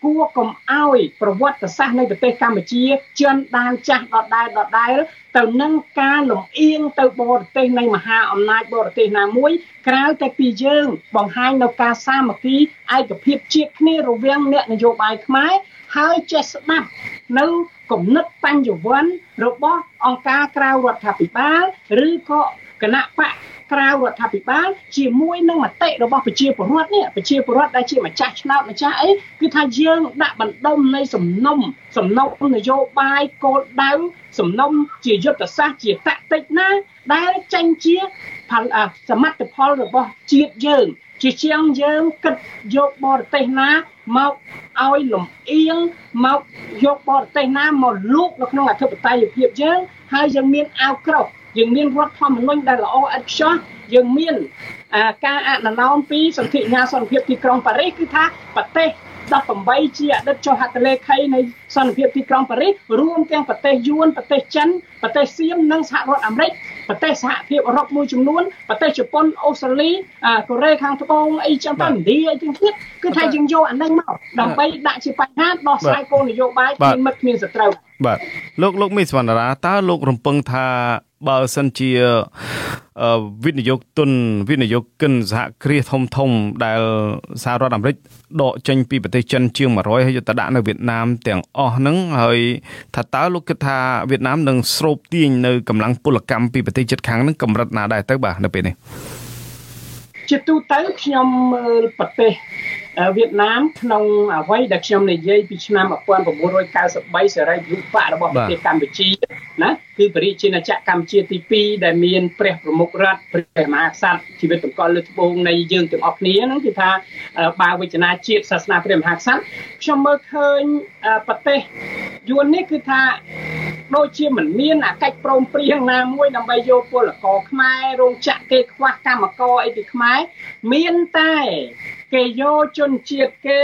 គួរកុំអោយប្រវត្តិសាស្ត្រនៃប្រទេសកម្ពុជាជន់ដានចាស់ដដែលដដែលទៅនឹងការលំអៀងទៅបរទេសនៃមហាអំណាចបរទេសណាមួយក្រៅតែពីយើង បង្ហាញនៅការសាមគ្គីឯកភាពជាតិគ្នារវាងអ្នកនយោបាយខ្មែរហើយចេះស្ដាប់នៅគំនិតបញ្ញវន្តរបស់អង្គការក្រៅរដ្ឋាភិបាលឬក៏គណៈបក ក្រៅរដ្ឋាភិបាលជាមួយនឹងមតិរបស់ប្រជាពលរដ្ឋនេះប្រជាពលរដ្ឋដែលជាម្ចាស់ឆ្នោតម្ចាស់អីគឺថាយើងដាក់បណ្ដុំនៃសំណុំសំណុំនយោបាយគោលដៅសំណុំជាយុទ្ធសាស្ត្រជាតាក់ទិចណា ដែលចេញជាផលសមិទ្ធផលរបស់ជាតិយើង ជាជាងយើងគិតយកបរទេសណាមកឲ្យលំអៀងមកយកបរទេសណាមកលូកនៅក្នុងអធិបតេយ្យភាពយើងហើយយើងមានអាវក្រោះយើងមានរដ្ឋធម្មនុញ្ញដែលល្អឥតខ្ចោះយើងមានការអនុលោមពីសន្ធិញ្ញាសន្តិភាពទីក្រុងប៉ារីសគឺថាប្រទេស 18ជាអតីតចុះហត្ថលេខីនៃសន្តិភាពទីក្រុងប៉ារីសរួមទាំងប្រទេសយួនប្រទេសចិនប្រទេសសៀមនិងសហរដ្ឋអាមេរិកប្រទេសសហភាពអឺរ៉ុបមួយចំនួនប្រទេសជប៉ុនអូស្ត្រាលីកូរ៉េខាងត្បូងអីចឹងទៅឥណ្ឌាអីចឹងទៀតគឺថាយើងយកអានេះមកដើម្បីដាក់ជាបញ្ហាដោះស្រាយគោលនយោបាយគ្មានមិត្តគ្មានសត្រូវបាទលោកលោកមីសវណ្ណរាតើលោករំពឹងថាបើសិនជា វិនិយោគទុនវិនិយោគិនសហគ្រាសធំធំដែលសហរដ្ឋអាមេរិកដកចេញពីប្រទេសចិនជាង100ហើយយកទៅដាក់នៅវៀតណាមទាំងអស់ហ្នឹងហើយថាតើលោកគិតថាវៀតណាមនឹងស្រូបទាញនៅកម្លាំងពលកម្មពីប្រទេសជិតខាងហ្នឹងកម្រិតណាដែរទៅបាទនៅពេលនេះជាទូទៅខ្ញុំមើលប្រទេស វៀតណាមក្នុងអ្វីដែលខ្ញុំនិយាយពីឆ្នាំ1993សេរីរូបៈរបស់ប្រទេសកម្ពុជាណាគឺបរិជាណាចក្រកម្ពុជាទី2ដែលមានព្រះប្រមុខរដ្ឋព្រះមហាក្សត្រជីវិតតម្កល់លើត្បូងនៃយើងទាំងអស់គ្នាហ្នឹងគឺថាបាវិជ្ជនាជាតិសាសនាព្រះមហាក្សត្រខ្ញុំមើលឃើញ ប្រទេសយួននេះគឺថាដូចជាមិនមានអាកិច្ចព្រមព្រៀងណាមួយដើម្បីយកពលករខ្មែររោងចក្រគេខ្វះកម្មករអីពីខ្មែរមានតែគេយកជនជាតិគេ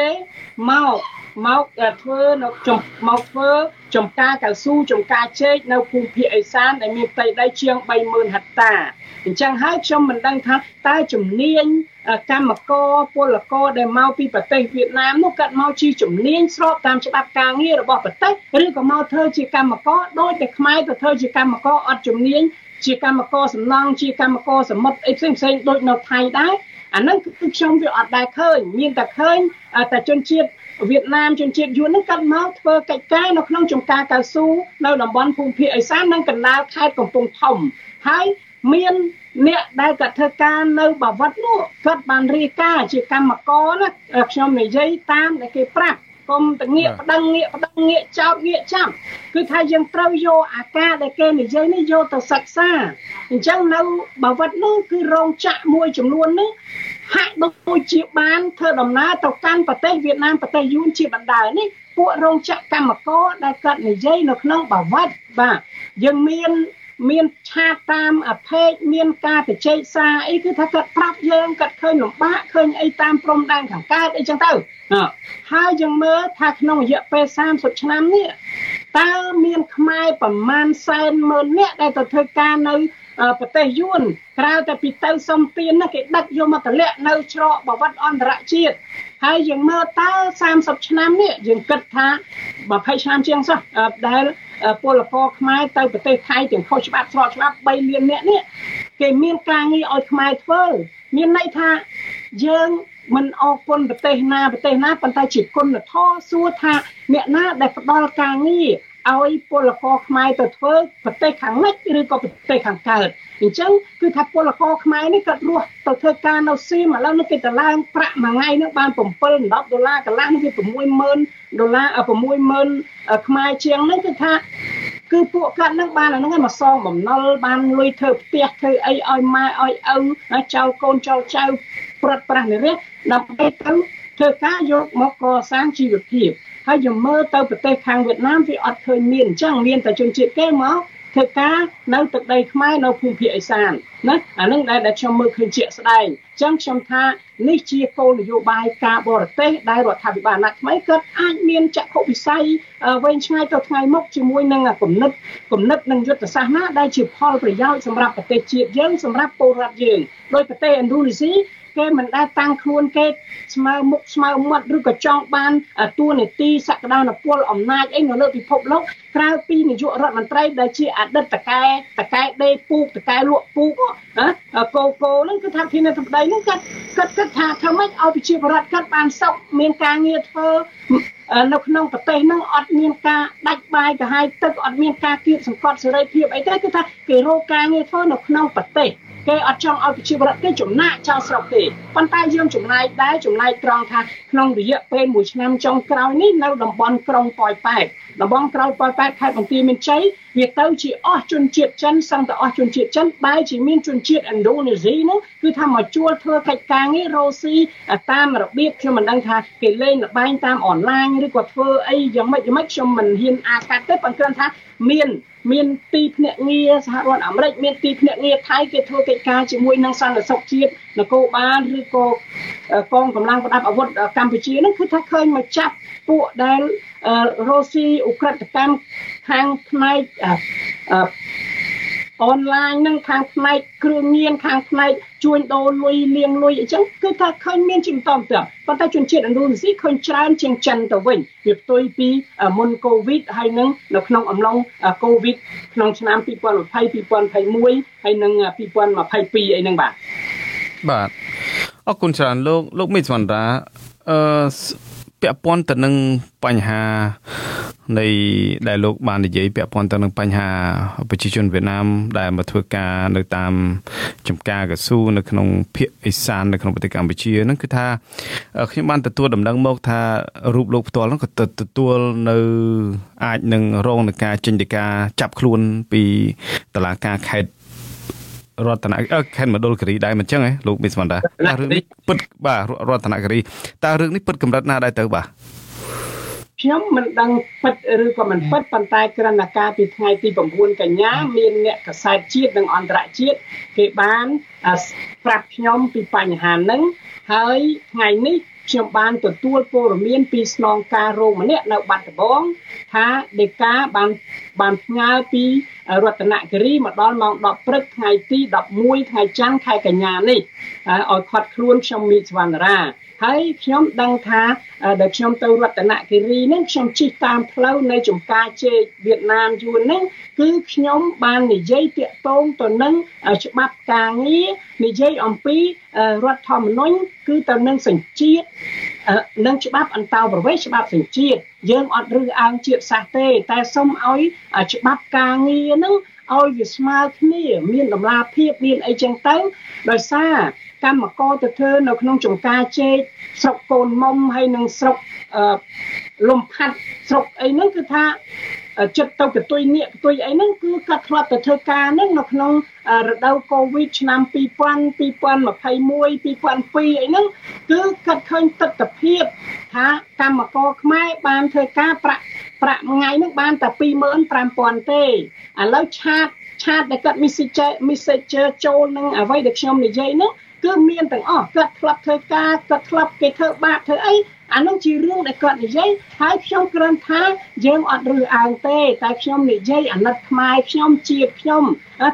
មក មកធ្វើនៅចំមកធ្វើចំការកៅស៊ូចំការចេកនៅភូមិភាគឦសានដែលមានផ្ទៃដីជាង30000ហិកតាអញ្ចឹងហើយខ្ញុំមិនដឹងថាតើជំនាញកម្មករពលករដែលមកពីប្រទេសវៀតណាមនោះកាត់មកជាជំនាញស្របតាមច្បាប់ការងាររបស់ប្រទេសឬក៏មកធ្វើជាកម្មករដោយតែខ្មែរទៅធ្វើជាកម្មករអត់ជំនាញជាកម្មករសំណង់ជាកម្មករសមុទ្រអីផ្សេងផ្សេងដូចនៅថៃដែរអាហ្នឹងគឺខ្ញុំវាអត់ដែរឃើញមានតែឃើញតែជនជាតិ វៀតណាមជនជាតិយួនហ្នឹងកាត់មកធ្វើកិច្ចការនៅក្នុងចំការកៅស៊ូនៅតំបន់ភូមិភាគឦសាននិងកណ្ដាលខេត្តកំពង់ធំហើយមានអ្នកដែលគាត់ធ្វើការនៅបាវត្តនោះគាត់បានរៀបការជាកម្មករណាខ្ញុំនិយាយតាមដែលគេប្រាប់ កុំតងាកប្តឹងងាកប្តឹងងាកចោតងាកចាំគឺថាយើងត្រូវយកអាការដែលគេនិយាយនេះយកទៅសិក្សាអញ្ចឹងនៅបាវិតនោះគឺរោងចក្រមួយចំនួននេះហាក់ដូចជាបានធ្វើដំណើរទៅកាន់ប្រទេសវៀតណាមប្រទេសយួនជាបណ្ដានេះពួករោងចក្រកម្មករដែលគាត់និយាយនៅក្នុងបាវិតបាទយើងមាន មានឆាតតាមអភេកមានការប្រជែកសារអីគឺថាគាត់ប្រាប់យើងគាត់ឃើញលំបាកឃើញអីតាមព្រំដែនខាងកើតអីចឹងទៅហើយយើងមើលថាក្នុងរយៈពេល30ឆ្នាំនេះតើមានខ្មែរប្រមាណសែនម៉ឺននាក់ដែលទៅធ្វើការនៅ ប្រទេសយួនក្រៅតែពីទៅសំទាននោះគេដឹកយកមកតម្លាក់នៅច្រកបវត្តអន្តរជាតិហើយយើងមើលតើ30ឆ្នាំនេះយើងគិតថា20ឆ្នាំជាងសោះដែលពលករខ្មែរទៅប្រទេសថៃទាំងខុសច្បាប់ស្របច្បាប់3លាននាក់នេះគេមានការងារឲ្យខ្មែរធ្វើមានន័យថាយើងមិនអរគុណប្រទេសណាប្រទេសណាប៉ុន្តែជាគុណធម៌សួរថាអ្នកណាដែលផ្ដល់ការងារ ឲ្យពលករខ្មែរទៅធ្វើប្រទេសខាងលិចឬក៏ប្រទេសខាងកើតអញ្ចឹងគឺថាពលករខ្មែរនេះគាត់រស់ទៅធ្វើការនៅសៀមឥឡូវនេះគេតឡើងប្រាក់មួយថ្ងៃនឹងបាន7 10ដុល្លារកន្លះនេះវា60000ដុល្លារ60000ខ្មែរជាងហ្នឹងគឺថាគឺពួកគាត់នឹងបានអាហ្នឹងមកសងបំណុលបានលុយធ្វើផ្ទះធ្វើអីឲ្យម៉ែឲ្យឪចៅកូនចៅចៅព្រាត់ប្រាសនារីដើម្បីទៅ ធ្វើការយកមកកសាងជីវភាពហើយយើងមើលទៅប្រទេសខាងវៀតណាមវាអត់ឃើញមានអញ្ចឹងមានតែជនជាតិគេមកធ្វើការនៅទឹកដីខ្មែរនៅភូមិភាគឦសានណាអានឹងដែលដែលខ្ញុំមើលឃើញជាក់ស្ដែងអញ្ចឹងខ្ញុំថានេះជាគោលនយោបាយការបរទេសដែលរដ្ឋាភិបាលអាណត្តិថ្មីគាត់អាចមានចក្ខុវិស័យវែងឆ្ងាយទៅថ្ងៃមុខជាមួយនឹងគំនិតគំនិតនិងយុទ្ធសាស្ត្រណាដែលជាផលប្រយោជន៍សម្រាប់ប្រទេសជាតិយើងសម្រាប់ពលរដ្ឋយើងដោយប្រទេសឥណ្ឌូនេស៊ី គេមិនដែលតាំងខ្លួនគេស្មើមុខស្មើមាត់ឬក៏ចង់បានទួលនីតិសក្តានុពលអំណាចអីនៅលើពិភពលោកក្រៅពីនាយករដ្ឋមន្ត្រីដែលជាអតីតតកែតកែដេពូកតកែលក់ពូកណាកោកោហ្នឹងគឺថាធានាធម្មដីហ្នឹងគាត់គាត់គិតថាធ្វើម៉េចឲ្យប្រជាពលរដ្ឋគាត់បានសុខមានការងារធ្វើនៅក្នុងប្រទេសហ្នឹងអត់មានការដាច់បាយកាហាយទឹកអត់មានការគៀបសង្កត់សេរីភាពអីទេគឺថាគេរកការងារធ្វើនៅក្នុងប្រទេស គេអត់ចង់ឲ្យប្រជាពលរដ្ឋគេចំណាក់ចោលស្រុកទេប៉ុន្តែយើងចំណាយដែរចំណាយត្រង់ថាក្នុងរយៈពេល1ឆ្នាំចុងក្រោយនេះនៅតំបន់ក្រុងប៉ោយប៉ែតតំបន់ក្រោយប៉ោយប៉ែតខេត្តបន្ទាយមានជ័យវាទៅជាអស់ជនជាតិចិនសឹងតែអស់ជនជាតិចិនបែរជាមានជនជាតិឥណ្ឌូនេស៊ីនោះគឺថាមកជួលធ្វើកិច្ចការងាររ៉ូស៊ីតាមរបៀបខ្ញុំមិនដឹងថាគេលេងល្បែងតាមអនឡាញឬក៏ធ្វើអីយ៉ាងម៉េចយ៉ាងម៉េចខ្ញុំមិនហ៊ានអាកាត់ទេប៉ុន្តែគ្រាន់ថាមាន មានទីភ្នាក់ងារសហរដ្ឋអាមេរិកមានទីភ្នាក់ងារថៃគេធ្វើកិច្ចកិច្ចការជាមួយនឹងសន្តិសុខជាតិនគរបាលឬក៏កងកម្លាំងប្រដាប់អាវុធកម្ពុជាហ្នឹងគឺថាឃើញមកចាប់ពួកដែលរ៉ូស៊ីអ៊ុក្រិតកម្មខាងផ្នែក អនឡាញនឹងខាងផ្នែកគ្រឿងញៀនខាងផ្នែកជួញដូរលុយលាងលុយអញ្ចឹងគឺថាឃើញមានជាបន្តទៅប៉ុន្តែជនជាតិឥណ្ឌូនេស៊ីឃើញច្រើនជាងចិនទៅវិញវាផ្ទុយពីមុនកូវីដហើយនឹងនៅក្នុងអំឡុងកូវីដក្នុងឆ្នាំ2020 2021ហើយនឹង2022អីហ្នឹងបាទបាទអរគុណច្រើនលោកលោកមេសវណ្ដាអឺពាក់ព័ន្ធទៅនឹងបញ្ហា នៃដែលលោកបាននិយាយពាក់ព័ន្ធទៅនឹងបញ្ហាប្រជាជនវៀតណាមដែលមកធ្វើការនៅតាមចំការកស៊ូនៅក្នុងភូមិអេសាននៅក្នុងប្រទេសកម្ពុជាហ្នឹងគឺថាខ្ញុំបានទទួលដំណឹងមកថារូបលោកផ្ទាល់ហ្នឹងក៏ទទួលនៅអាចនឹងរងនឹងការចេញដីកាចាប់ខ្លួនពីតឡាការខេត្តរតនខេត្តមណ្ឌលគិរីដែរមិនចឹងហ៎លោកមីស្មានតាតើរឿងនេះពិតបាទរតនគិរីតើរឿងនេះពិតកម្រិតណាដែរទៅបាទ ខ្ញុំមិនដឹងពិតឬក៏មិនពិតប៉ុន្តែក្រណការពីថ្ងៃទី9កញ្ញាមានអ្នកកសែតជាតិនិងអន្តរជាតិគេបានប្រាប់ខ្ញុំពីបញ្ហាហ្នឹងហើយថ្ងៃនេះខ្ញុំបានទទួលព័ត៌មានពីស្នងការរោងម្នាក់នៅបាត់ដំបងថាដេកាបានបានផ្ញើពីរតនគិរីមកដល់ម៉ោង10ព្រឹកថ្ងៃទី11ថ្ងៃច័ន្ទខែកញ្ញានេះឲ្យខាត់ខ្លួនខ្ញុំមីសវណ្ណរា ហើយខ្ញុំដឹងថាដែលខ្ញុំទៅរតនគិរីហ្នឹងខ្ញុំជិះតាមផ្លូវនៃចំការជេកវៀតណាមយួនហ្នឹងគឺខ្ញុំបាននិយាយតាក់ទងទៅនឹងច្បាប់ការងារនិយាយអំពីរដ្ឋធម្មនុញ្ញគឺទៅនឹងសញ្ជាតិនឹងច្បាប់អន្តោប្រវេសន៍ច្បាប់សញ្ជាតិយើងអត់រើសអើងជាតិសាសន៍ទេ តែសូមឲ្យច្បាប់ការងារហ្នឹងឲ្យវាស្មើគ្នា មានតម្លាភាពមានអីចឹងទៅដោយសារ កម្មករទៅធ្វើនៅក្នុងចំការជែកស្រុកកូនមុំហើយនិងស្រុកលំផាត់ស្រុកអីហ្នឹងគឺថាចិត្តទៅកតុយនេះកតុយអីហ្នឹងគឺគាត់ធ្លាប់ទៅធ្វើការហ្នឹងនៅក្នុងរដូវកូវីដឆ្នាំ2000 2021 2002អីហ្នឹងគឺគាត់ឃើញទស្សនភាពថាកម្មករខ្មែរបានធ្វើការប្រាក់ប្រាក់ថ្ងៃហ្នឹងបានតែ25000ទេឥឡូវឆាតឆាតដែលគាត់ message messenger ចូលនឹងអ្វីដែលខ្ញុំនិយាយហ្នឹង គឺមានទាំងអស់គាត់ធ្លាប់ធ្វើការគាត់ធ្លាប់គេធ្វើបាបធ្វើអីអានោះជារឿងដែលគាត់និយាយហើយខ្ញុំគ្រាន់ថាយើងអត់រើសអើងទេ តែខ្ញុំនិយាយអាណិតខ្មែរខ្ញុំជាតិខ្ញុំ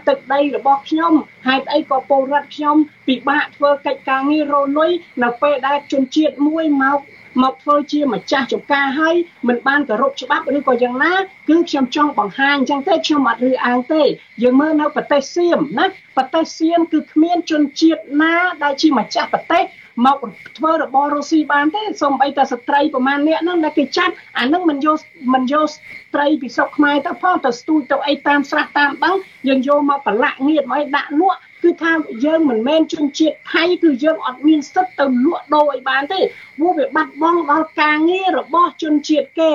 ទឹកដីរបស់ខ្ញុំហេតុអីក៏ពលរដ្ឋខ្ញុំពិបាកធ្វើកិច្ចការងាររលុយនៅពេលដែលជនជាតិមួយមក មកធ្វើជាម្ចាស់ចំការហើយមិនបានគោរពច្បាប់ឬក៏យ៉ាងណាគឺខ្ញុំចង់បង្ហាញអញ្ចឹងទេខ្ញុំអត់ឬអាងទេយើងមើលនៅប្រទេសសៀមណាប្រទេសសៀមគឺគ្មានជនជាតិណាដែលជាម្ចាស់ប្រទេសមកធ្វើរបររុស្ស៊ីបានទេសូម្បីតែស្ត្រីប្រមាណអ្នកហ្នឹងដែលគេចាត់អាហ្នឹងមិនយកមិនយកស្ត្រីពីស្រុកខ្មែរទៅផងទៅស្ទូចទៅអីតាមស្រះតាមបឹងយើងយកមកប្រឡាក់ងៀតមកឲ្យដាក់លក់ គឺថាយើងមិនមែនជនជាតិថៃគឺយើងអត់មានសិទ្ធទៅលក់ដូរឲ្យបានទេព្រោះវាបាត់បង់ដល់ការងាររបស់ជនជាតិគេ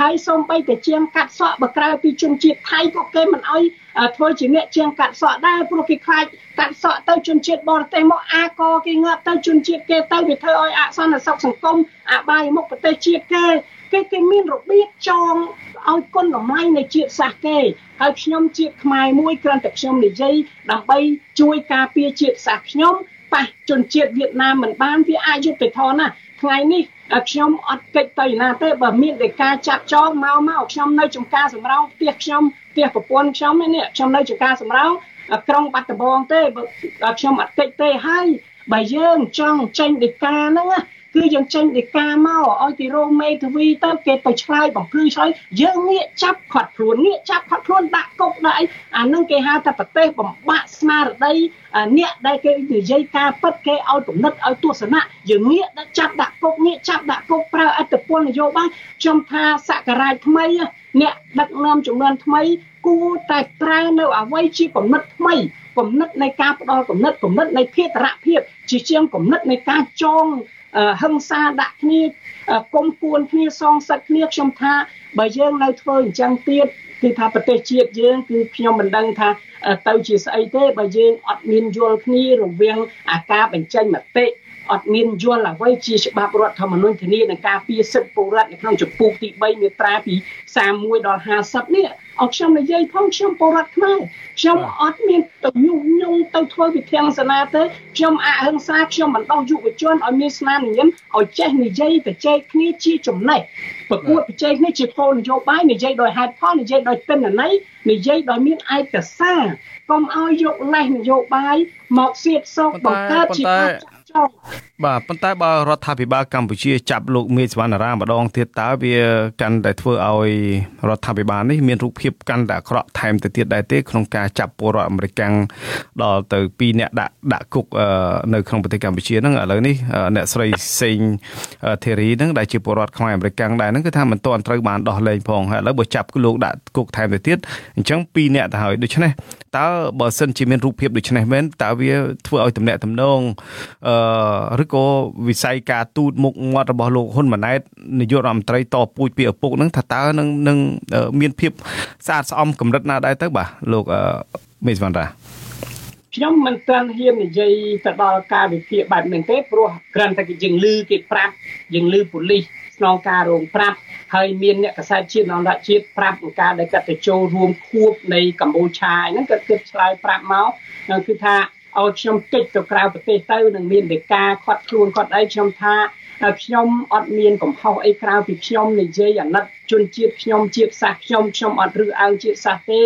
ហើយសូម្បីតែជាងកាត់សក់បើក្រៅពីជនជាតិថៃក៏គេមិនអោយ ធ្វើជាអ្នកជាងកាត់សក់ដែរព្រោះគេខ្លាចកាត់សក់ទៅជនជាតិបរទេសមកអាកគេងាប់ទៅជនជាតិគេទៅវាធ្វើឲ្យអសន្តិសុខសង្គមអបាយមុខប្រទេសជាតិគេគេគេមានរបៀបចងឲ្យគុណតម្លៃនៃជាតិសាសន៍គេហើយខ្ញុំជាតិខ្មែរមួយគ្រាន់តែខ្ញុំនិយាយដើម្បីជួយការពារជាតិសាសន៍ខ្ញុំ ប៉ះជនជាតិវៀតណាមមិនបានវាអយុត្តិធម៌ណាថ្ងៃនេះខ្ញុំអត់កិច្ចទៅណាទេបើមានតែការចាប់ចងមកមកខ្ញុំនៅចំការសម្រោងផ្ទះខ្ញុំផ្ទះប្រពន្ធខ្ញុំនេះខ្ញុំនៅចំការសម្រោងក្រុងបាត់ដំបងទេបើខ្ញុំអត់កិច្ចទេហើយបើយើងចង់ចេញដីកាហ្នឹង គឺយើងចេញដីកាមកឲ្យទីរោងមេធាវីទៅគេទៅឆ្លើយបំភ្លឺឆ្លើយយើងងាកចាប់ខាត់ខ្លួនងាកចាប់ខាត់ខ្លួនដាក់គុកដាក់អីអានឹងគេហៅថាប្រទេសបំបាក់ស្មារតីអ្នកដែលគេនិយាយការពិតគេឲ្យកំណត់ឲ្យទស្សនៈយើងងាកដាក់ចាប់ដាក់គុកងាកចាប់ដាក់គុកប្រើអត្តពលនយោបាយខ្ញុំថាសករាជថ្មីអ្នកដឹកនាំចំនួនថ្មីគួរតែត្រែនៅអ្វីជាកំណត់ថ្មីគំនិតនៃការផ្ដល់គំនិតគំនិតនៃភេតរភាពជាជាងគំនិតនៃការចង ហឹង្សាដាក់គ្នាគុំគួនគ្នាសងសឹកគ្នាខ្ញុំថា បើយើងនៅធ្វើអញ្ចឹងទៀតគឺថាប្រទេសជាតិយើងគឺខ្ញុំមិនដឹងថាទៅជាស្អីទេបើយើងអត់មានយល់គ្នារវាងអាការបញ្ចេញមតិអត់មានយល់អ្វីជាច្បាប់រដ្ឋធម្មនុញ្ញធានានឹងការពារសិទ្ធិពលរដ្ឋនៅក្នុងជំពូកទី3មាត្រាពី31ដល់50នេះអត់ខ្ញុំនិយាយផងខ្ញុំពលរដ្ឋខ្មែរខ្ញុំអត់មានទៅញុះញង់ទៅធ្វើវិធានសនាទេខ្ញុំអហិង្សាខ្ញុំបណ្ដោះយុវជនឲ្យមានស្នាមញញឹមឲ្យចេះនិយាយទៅចែកគ្នាជាចំណេះប្រកួតប្រជែងនេះជាគោលនយោបាយនិយាយដោយហេតុផលនិយាយដោយទិន្នន័យនិយាយដោយមានឯកសារកុំឲ្យយកលេសនយោបាយមកសៀតសោកបង្កើតជាការចាក់ចោល បាទប៉ុន្តែបើរដ្ឋាភិបាលកម្ពុជាចាប់លោកមេសវណ្ណរាម្ដងទៀតតើវាកាន់តែធ្វើឲ្យរដ្ឋាភិបាលនេះមានរូបភាពកាន់តែអាក្រក់ថែមទៅទៀតដែរទេក្នុងការចាប់ពលរដ្ឋអាមេរិកដល់ទៅ2នាក់ដាក់ដាក់គុកនៅក្នុងប្រទេសកម្ពុជាហ្នឹងឥឡូវនេះអ្នកស្រីសេងធីរីហ្នឹងដែលជាពលរដ្ឋខ្មែរអាមេរិកដែរហ្នឹងគឺថាមិនទាន់ត្រូវបានដោះលែងផងហើយឥឡូវបើចាប់លោកដាក់គុកថែមទៅទៀតអញ្ចឹង2នាក់ទៅហើយដូច្នេះតើបើសិនជាមានរូបភាពដូចនេះមែនតើវាធ្វើឲ្យតំណែងតំណងអឺឬក៏វិស័យការទូតមុខមាត់របស់លោកហ៊ុនម៉ាណែតនាយករដ្ឋមន្ត្រីតពូជពីឪពុកនឹងថាតើនឹងនឹងមានភាពស្អាតស្អំកម្រិតណាដែរទៅបាទលោកមេសវណ្ណរាខ្ញុំមិនទាន់ហ៊ាននិយាយទៅដល់ការវិភាគបែបនេះទេព្រោះគ្រាន់តែយើងលឺគេប្រាប់យើងលឺប៉ូលីសស្នងការរងប្រាប់ហើយមានអ្នកកសែតជាតិអន្តរជាតិប្រាប់អង្គការដែលគាត់ទៅចូលរួមខួបនៃកម្ពុជាហ្នឹងគាត់គិតឆ្លើយប្រាប់មកគឺថា ឲ្យខ្ញុំកិច្ចទៅក្រៅប្រទេសទៅនឹងមានដេកាខាត់ខ្លួនខាត់អីខ្ញុំថាខ្ញុំអត់មានកំហុសអីក្រៅពីខ្ញុំនិយាយអាណិតជនជាតិខ្ញុំជាតិសាសន៍ខ្ញុំខ្ញុំអត់រើសអើងជាតិសាសន៍ទេ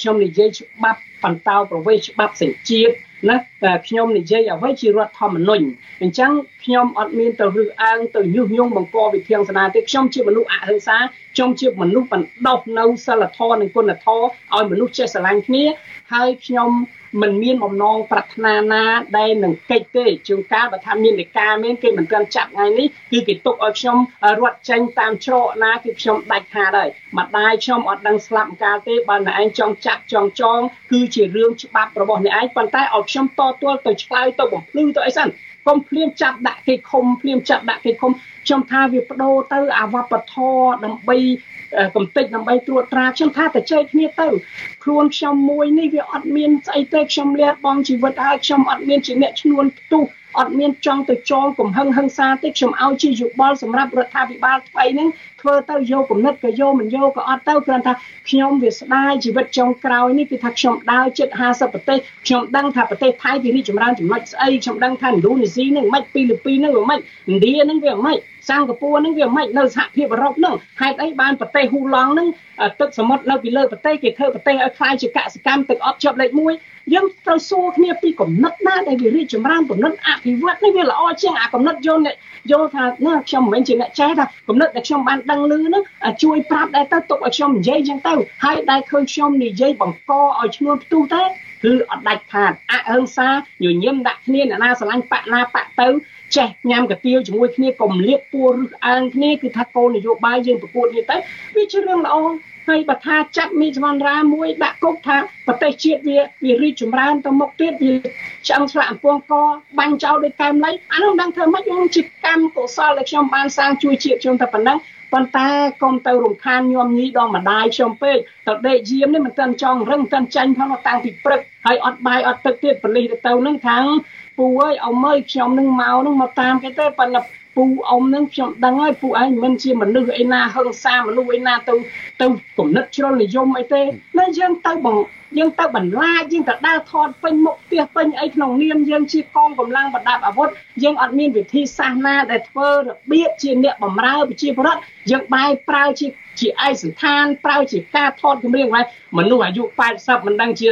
ខ្ញុំនិយាយច្បាប់បន្តោប្រវេសច្បាប់សញ្ជាតិណាតែខ្ញុំនិយាយអ្វីជារដ្ឋធម្មនុញ្ញអញ្ចឹងខ្ញុំអត់មានទៅរើសអើងទៅញុះញង់បង្កវិធានសនាទេខ្ញុំជាមនុស្សអហិង្សាខ្ញុំជាមនុស្សបណ្ដោះនៅសិលធម៌និងគុណធម៌ឲ្យមនុស្សចេះស្រឡាញ់គ្នាហើយខ្ញុំ មិនមានបំណងប្រាថ្នាណាដែលនឹងកិច្ចទេជួនកាលបើថាមានលេខាមែនគេមិនទាន់ចាប់ថ្ងៃនេះគឺគេទុកឲ្យខ្ញុំរត់ចេញតាមច្រកណាគឺខ្ញុំដាច់ខាតហើយម្ដាយខ្ញុំអត់ដឹងស្លាប់កាលទេបើអ្នកឯងចង់ចាប់ចង់ចងគឺជារឿងច្បាប់របស់អ្នកឯងប៉ុន្តែឲ្យខ្ញុំតទល់ទៅឆ្លើយទៅបំភ្លឺទៅអីសិន កុំភ្លាមចាប់ដាក់គេឃុំភ្លាមចាប់ដាក់គេឃុំខ្ញុំថាវាបដូរទៅអាវប្បធម៌ដើម្បីកំតិចដើម្បីត្រួតត្រាខ្ញុំថាទៅចែកគ្នាទៅខ្លួនខ្ញុំមួយនេះវាអត់មានស្អីទេខ្ញុំលះបង់ជីវិតហើយខ្ញុំអត់មានជាអ្នកឈ្នួនផ្ទុះអត់មានចង់ទៅចងកំហឹងហឹង្សាទេខ្ញុំឲ្យជាយោបល់សម្រាប់រដ្ឋាភិបាលថ្មីហ្នឹងធ្វើទៅយកគំនិតក៏យកមិនយកក៏អត់ទៅគ្រាន់ថាខ្ញុំវាស្ដាយជីវិតចុងក្រោយនេះគឺថាខ្ញុំដើរជិត50ប្រទេសខ្ញុំដឹងថាប្រទេសថៃវារីកចម្រើនចំណុចស្អីខ្ញុំដឹងថាឥណ្ឌូនេស៊ីហ្នឹងមិនហ្វីលីពីនហ្នឹងវាមិនឥណ្ឌាហ្នឹងវាមិនសិង្ហបុរីហ្នឹងវាមិននៅសហភាពអឺរ៉ុបហ្នឹងហេតុអីបានប្រទេសហ៊ូឡង់ហ្នឹងទឹកសមុទ្រនៅពីលើប្រទេសគេធ្វើប្រទេសឲ្យខ្លាយជាកសិកម្មទឹកអប់ជាប់លេខ1យើងត្រូវសួរគ្នាពីគំនិតណាដែលវារីកចម្រើនគំនិតអភិវឌ្ឍនេះវាល្អជាងអាគំនិតយល់យល់ថាណាខ្ញុំមិនមែនជាអ្នកចេះថាគំនិតដែលខ្ញុំបានដឹងឮហ្នឹងជួយប្រាប់ដែរទៅទុកឲ្យខ្ញុំនិយាយចឹងទៅហើយដែលឃើញខ្ញុំនិយាយបង្កឲ្យឈ្នួលផ្ទុះទេគឺអត់ដាច់ខាតអហិង្សាញញឹមដាក់គ្នាអ្នកណាស្រឡាញ់បកណាបកទៅចេះញ៉ាំកាទៀវជាមួយគ្នាកុំលៀបពួរឬអើងគ្នាគឺថាគោលនយោបាយយើងប្រកួតនេះទៅវាជារឿងល្អហើយបើថាចាត់មីសវណ្ណរាមួយដាក់គុកថាប្រទេសជាតិវាវារីកចម្រើនទៅមុខទៀតវាឆ្អឹងឆ្លាក់អំពងកបាញ់ចោលដោយកែមលៃអានោះដឹងធ្វើម៉េចខ្ញុំជាកម្មកុសលដែលខ្ញុំបានសាងជួយជាតិខ្ញុំតែប៉ុណ្ណឹង ប៉ុន្តែកុំទៅរំខានញោមញីដល់ម្ដាយខ្ញុំពេកទៅដេកយាមនេះមិនទាន់ចង់រឹងទាន់ចាញ់ផងតាំងពីព្រឹកហើយអត់បាយអត់ទឹកទៀតបលិសទៅនឹងខាងពូអើយអ៊ំអើយខ្ញុំនឹងមកនឹងមកតាមគេទេប៉ុន្តែពូអ៊ំនឹងខ្ញុំដឹងហើយពូឯងមិនជាមនុស្សអីណាហឹង្សាមនុស្សអីណាទៅទៅគំនិតជ្រុលនិយមអីទេតែយើងទៅបង យើងទៅបន្លាចយើងទៅដើរថតពេញមុខផ្ទះពេញអីក្នុងនាមយើងជាកងកម្លាំងប្រដាប់អាវុធយើងអត់មានវិធីសាស្ត្រណាដែលធ្វើរបៀបជាអ្នកបម្រើប្រជាពលរដ្ឋយើងបែរប្រើជាជាឯកសន្តានប្រើជាការថតគម្រាមហើយមនុស្សអាយុ80មិនដឹងជា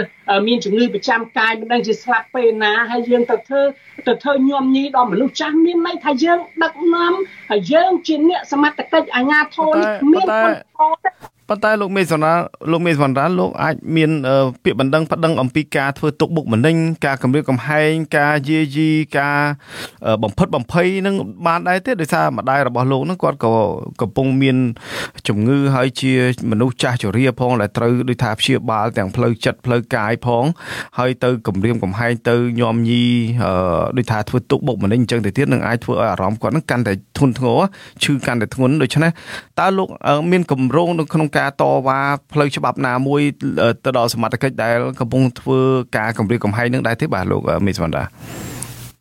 មានជំងឺប្រចាំកាយមិនដឹងជាស្លាប់ពេលណាហើយយើងទៅធ្វើទៅធ្វើញោមញីដល់មនុស្សចាស់មានន័យថាយើងដឹកនាំហើយយើងជាអ្នកសមត្ថកិច្ចអាជ្ញាធរនេះមានប៉ុន្តែ ប៉ុន្តែលោកមេសវណ្ណាលោកមេសវណ្ណាលោកអាចមានពាក្យបណ្ដឹងប្តឹងអំពីការធ្វើទុកបុកម្នេញការគម្រាមកំហែងការយាយីការបំផិតបំភ័យនឹងបានដែរទេដោយសារម្ដាយរបស់លោកនឹងគាត់ក៏កំពុងមានជំងឺហើយជាមនុស្សចាស់ជរាផងដែលត្រូវដូចថាព្យាបាលទាំងផ្លូវចិត្តផ្លូវកាយផង ហើយទៅគម្រាមកំហែងទៅញោមញីដូចថាធ្វើទុកបុកម្នេញអញ្ចឹងទៅទៀតនឹងអាចធ្វើឲ្យអារម្មណ៍គាត់នឹងកាន់តែធ្ងន់ធ្ងរឈឺកាន់តែធ្ងន់ដូច្នេះតើលោកមានកម្រងនៅក្នុងការតវ៉ាផ្លូវច្បាប់ណាមួយទៅដល់សមត្ថកិច្ចដែលកំពុងធ្វើការគម្រាមកំហែងនឹងដែរទេបាទលោកមេសវណ្ដា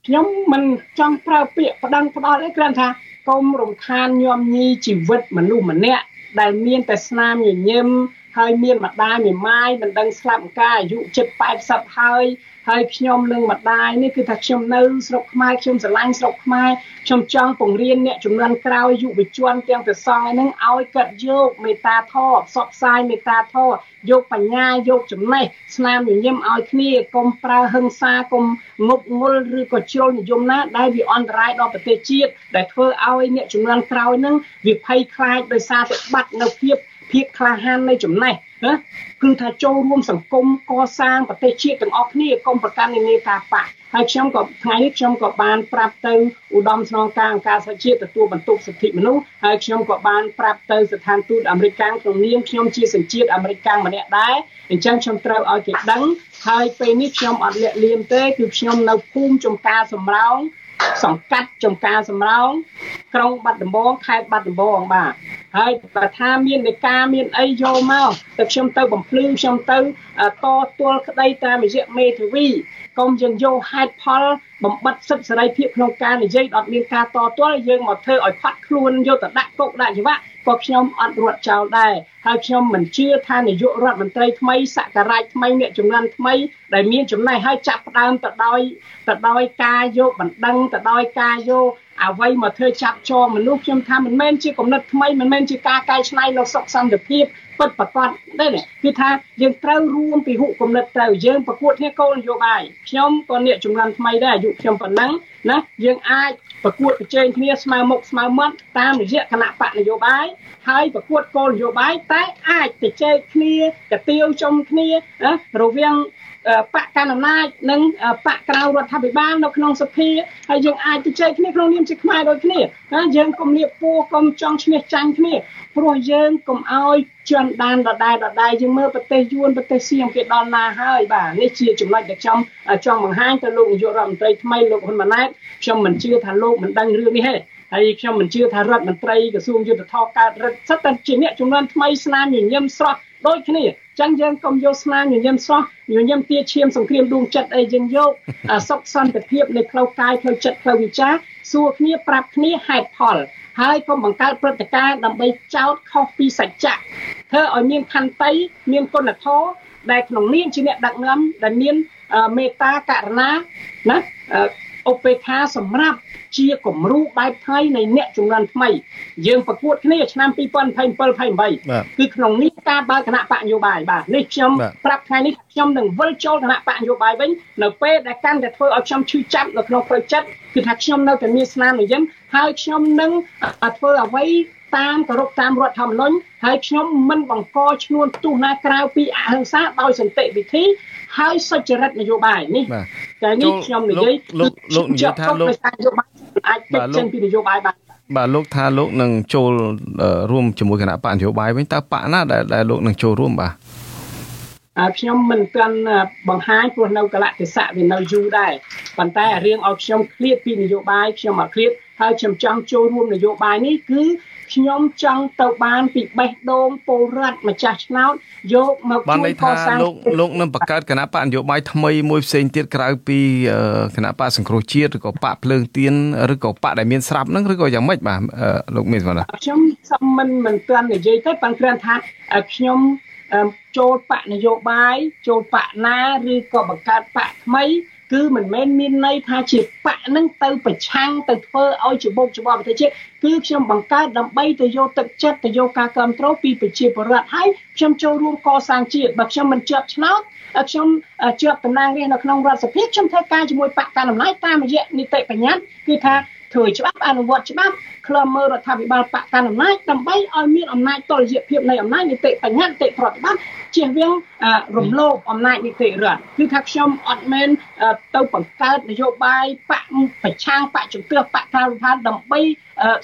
ខ្ញុំមិនចង់ប្រើពាក្យប្តឹងផ្ដាល់ទេគ្រាន់ថាកុំរំខានញោមញីជីវិតមនុស្សម្នាក់ដែលមានតែស្នាមញញឹមហើយមានម្ដាយមេម៉ាយមិនដឹងស្លាប់កាអាយុជិត80ហើយ ហើយខ្ញុំនឹងម្ដាយនេះគឺថាខ្ញុំនៅស្រុកខ្មែរខ្ញុំស្រឡាញ់ស្រុកខ្មែរខ្ញុំចង់ពង្រៀនអ្នកចំនួនក្រោយយុវជនទាំងប្រសងឯនឹងឲ្យកាត់យកមេត្តាធម៌ផ្សព្វផ្សាយមេត្តាធម៌យកបញ្ញាយកចំណេះស្នាមញញឹមឲ្យគ្នាកុំប្រើហិង្សាកុំងប់ងល់ឬក៏ជ្រុលនិយមណាដែលវាអន្តរាយដល់ប្រទេសជាតិដែលធ្វើឲ្យអ្នកចំនួនក្រោយនឹងវាភ័យខ្លាចដោយសារតែបាត់នៅភាព ភាពក្លាហាននៃចំណេះណាគឺថាចូលរួមសង្គមកសាងប្រទេសជាតិទាំងអស់គ្នាកុំប្រកាន់នានាការបកហើយខ្ញុំក៏ថ្ងៃនេះខ្ញុំក៏បានប្រាប់ទៅឧត្តមស្នងការអង្គការសហជាតិទទួលបន្ទុកសិទ្ធិមនុស្សហើយខ្ញុំក៏បានប្រាប់ទៅស្ថានទូតអាមេរិកក្នុងនាមខ្ញុំជាសញ្ជាតិអាមេរិកម្នាក់ដែរអញ្ចឹងខ្ញុំត្រូវឲ្យគេដឹងហើយពេលនេះខ្ញុំអត់លាក់លៀមទេគឺខ្ញុំនៅភូមិចំការសំរោង សង្កាត់ចំការសំរោងក្រុងបាត់ដំបងខេត្តបាត់ដំបងបាទហើយបើថាមាននៃការមានអីយកមកតែខ្ញុំទៅបំភ្លឺខ្ញុំទៅតទល់ក្តីតាមរយៈមេធាវីកុំយើងយកហេតុផលបំបត្តិសិទ្ធិសេរីភាពក្នុងការនិយាយអត់មានការតទល់យើងមកធ្វើឲ្យផាត់ខ្លួនយកទៅដាក់គុកដាក់ច្បាប់ ក៏ខ្ញុំអត់រត់ចោលដែរហើយខ្ញុំមិនជឿថានាយករដ្ឋមន្ត្រីថ្មីសករាជថ្មីអ្នកចំនួនថ្មីដែលមានចំណេះហើយចាប់ផ្ដើមទៅដោយទៅដោយការយកបណ្ដឹងទៅដោយការយកអ្វីមកធ្វើចាប់ចងមនុស្សខ្ញុំថាមិនមែនជាគំនិតថ្មីមិនមែនជាការកែច្នៃលោកសុខសន្តិភាព ពិតប្រកបទេគឺថាយើងត្រូវរួមពីហុគំនិតត្រូវយើងប្រកួតគ្នាគោលនយោបាយខ្ញុំក៏អ្នកជំនាន់ថ្មីដែរអាយុខ្ញុំប៉ុណ្ណឹងណាយើងអាចប្រកួតប្រជែងគ្នាស្មើមុខស្មើមាត់តាមរយៈគណៈបកនយោបាយហើយប្រកួតគោលនយោបាយតែអាចទៅជែកគ្នាកាទៀវជុំគ្នារវាង បកកណ្ដាលអំណាចនិងបកក្រៅរដ្ឋាភិបាលនៅក្នុងសភាហើយយើងអាចទៅជែកគ្នាក្នុងនាមជាខ្មែរដូចគ្នាណាយើងកុំលៀបពួរកុំចង់ឈ្នះចាញ់គ្នាព្រោះយើងកុំឲ្យជន់ដានដដែលដដែលយើងមើលប្រទេសយួនប្រទេសសៀមគេដល់ណាហើយបាទនេះជាចំណុចដែលខ្ញុំចង់បង្ហាញទៅលោកនាយករដ្ឋមន្ត្រីថ្មីលោកហ៊ុនម៉ាណែតខ្ញុំមិនជឿថាលោកមិនដឹងរឿងនេះទេហើយខ្ញុំមិនជឿថារដ្ឋមន្ត្រីក្រសួងយុទ្ធភ័ពកើតរដ្ឋសិតតែជាអ្នកជំនាន់ថ្មីស្នាមញញឹមស្រស់ ដូចគ្នាចឹងយើងកុំយកស្នាមញញឹមស្រស់ញញឹមទាឈាមសង្គ្រាមដួងចិត្តអីយើងយកសុខសន្តិភាពនៃផ្លូវកាយផ្លូវចិត្តផ្លូវវិចារសួរគ្នាប្រាប់គ្នាហេតុផលហើយកុំបង្កើតព្រឹត្តិការណ៍ដើម្បីចោទខុសពីសច្ចៈធ្វើឲ្យមានខន្តីមានគុណធម៌ដែលក្នុងនាមជាអ្នកដឹកនាំដែលមានមេត្តាករុណាណា ឧបេក្ខាសម្រាប់ជាគំរូបែបថ្មីនៃអ្នកជំនាន់ថ្មីយើងប្រកួតគ្នាឆ្នាំ2027 28គឺក្នុងនេះការបើកគណៈបកនយោបាយបាទនេះខ្ញុំប្រាប់ថ្ងៃនេះខ្ញុំនឹងវិលចូលគណៈបកនយោបាយវិញនៅពេលដែលកាន់តែធ្វើឲ្យខ្ញុំឈឺចាប់នៅក្នុងផ្លូវចិត្តគឺថាខ្ញុំនៅតែមានស្នាមញញឹមហើយខ្ញុំនឹងធ្វើអ្វីតាមគោរពតាមរដ្ឋធម្មនុញ្ញហើយខ្ញុំមិនបង្កឈ្នួនទោសណាក្រៅពីអហិង្សាដោយសន្តិវិធី ហើយសុចរិតនយោបាយនេះតែនេះខ្ញុំនិយាយលោកលោកនិយាយថាលោកអាចពេចចេញពីនយោបាយបានបាទលោកថាលោកនឹងចូលរួមជាមួយគណៈបកនយោបាយវិញតើបកណាដែលដែលលោកនឹងចូលរួមបាទខ្ញុំមិនទាន់បង្ហាញព្រោះនៅកលៈទេសៈវានៅយូរដែរប៉ុន្តែរឿងឲ្យខ្ញុំឃ្លាតពីនយោបាយខ្ញុំអត់ឃ្លាតហើយខ្ញុំចង់ចូលរួមនយោបាយនេះគឺ ខ្ញុំចង់ទៅបានពីបេះដូងពលរដ្ឋម្ចាស់ឆ្នោតយកមកជួយកសាងលោកលោកនឹងបង្កើតគណៈបកនយោបាយថ្មីមួយផ្សេងទៀតក្រៅពីគណៈបកសង្គ្រោះជាតិឬក៏បកភ្លើងទៀនឬក៏បកដែលមានស្រាប់ហ្នឹងឬក៏យ៉ាងម៉េចបាទលោកមានស្មារតីខ្ញុំសំមិនមិនទាន់និយាយទេប៉ុន្តែគ្រាន់ថាខ្ញុំចូលបកនយោបាយចូលបកណាឬក៏បង្កើតបកថ្មី គឺមិនមែនមានន័យថាជាបកនឹងទៅប្រឆាំងទៅធ្វើឲ្យច្បុកច្បល់ប្រទេសជាតិគឺខ្ញុំបង្កើតដើម្បីទៅយកទឹកចិត្តទៅយកការគ្រប់គ្រងពីប្រជាពលរដ្ឋហើយខ្ញុំចូលរួមកសាងជាតិបើខ្ញុំមិនជាប់ឆ្នោតខ្ញុំជាប់តំណែងរាជនៅក្នុងរដ្ឋសភាខ្ញុំធ្វើការជាមួយបកកណ្ដាលអំណាចតាមរយៈនីតិបញ្ញត្តិគឺថា ធ្វើច្បាប់អនុវត្តច្បាប់ខ្លំមើលរដ្ឋាភិបាលបកកាន់អំណាចដើម្បីឲ្យមានអំណាចតលយៈភាពនៃអំណាចនីតិបញ្ញត្តិនីតិប្រតិបត្តិជៀសវាងរំលោភអំណាចនីតិរដ្ឋគឺថាខ្ញុំអត់មែនទៅបង្កើតនយោបាយបកប្រឆាំងបកជំទាស់បកខាងវិផានដើម្បី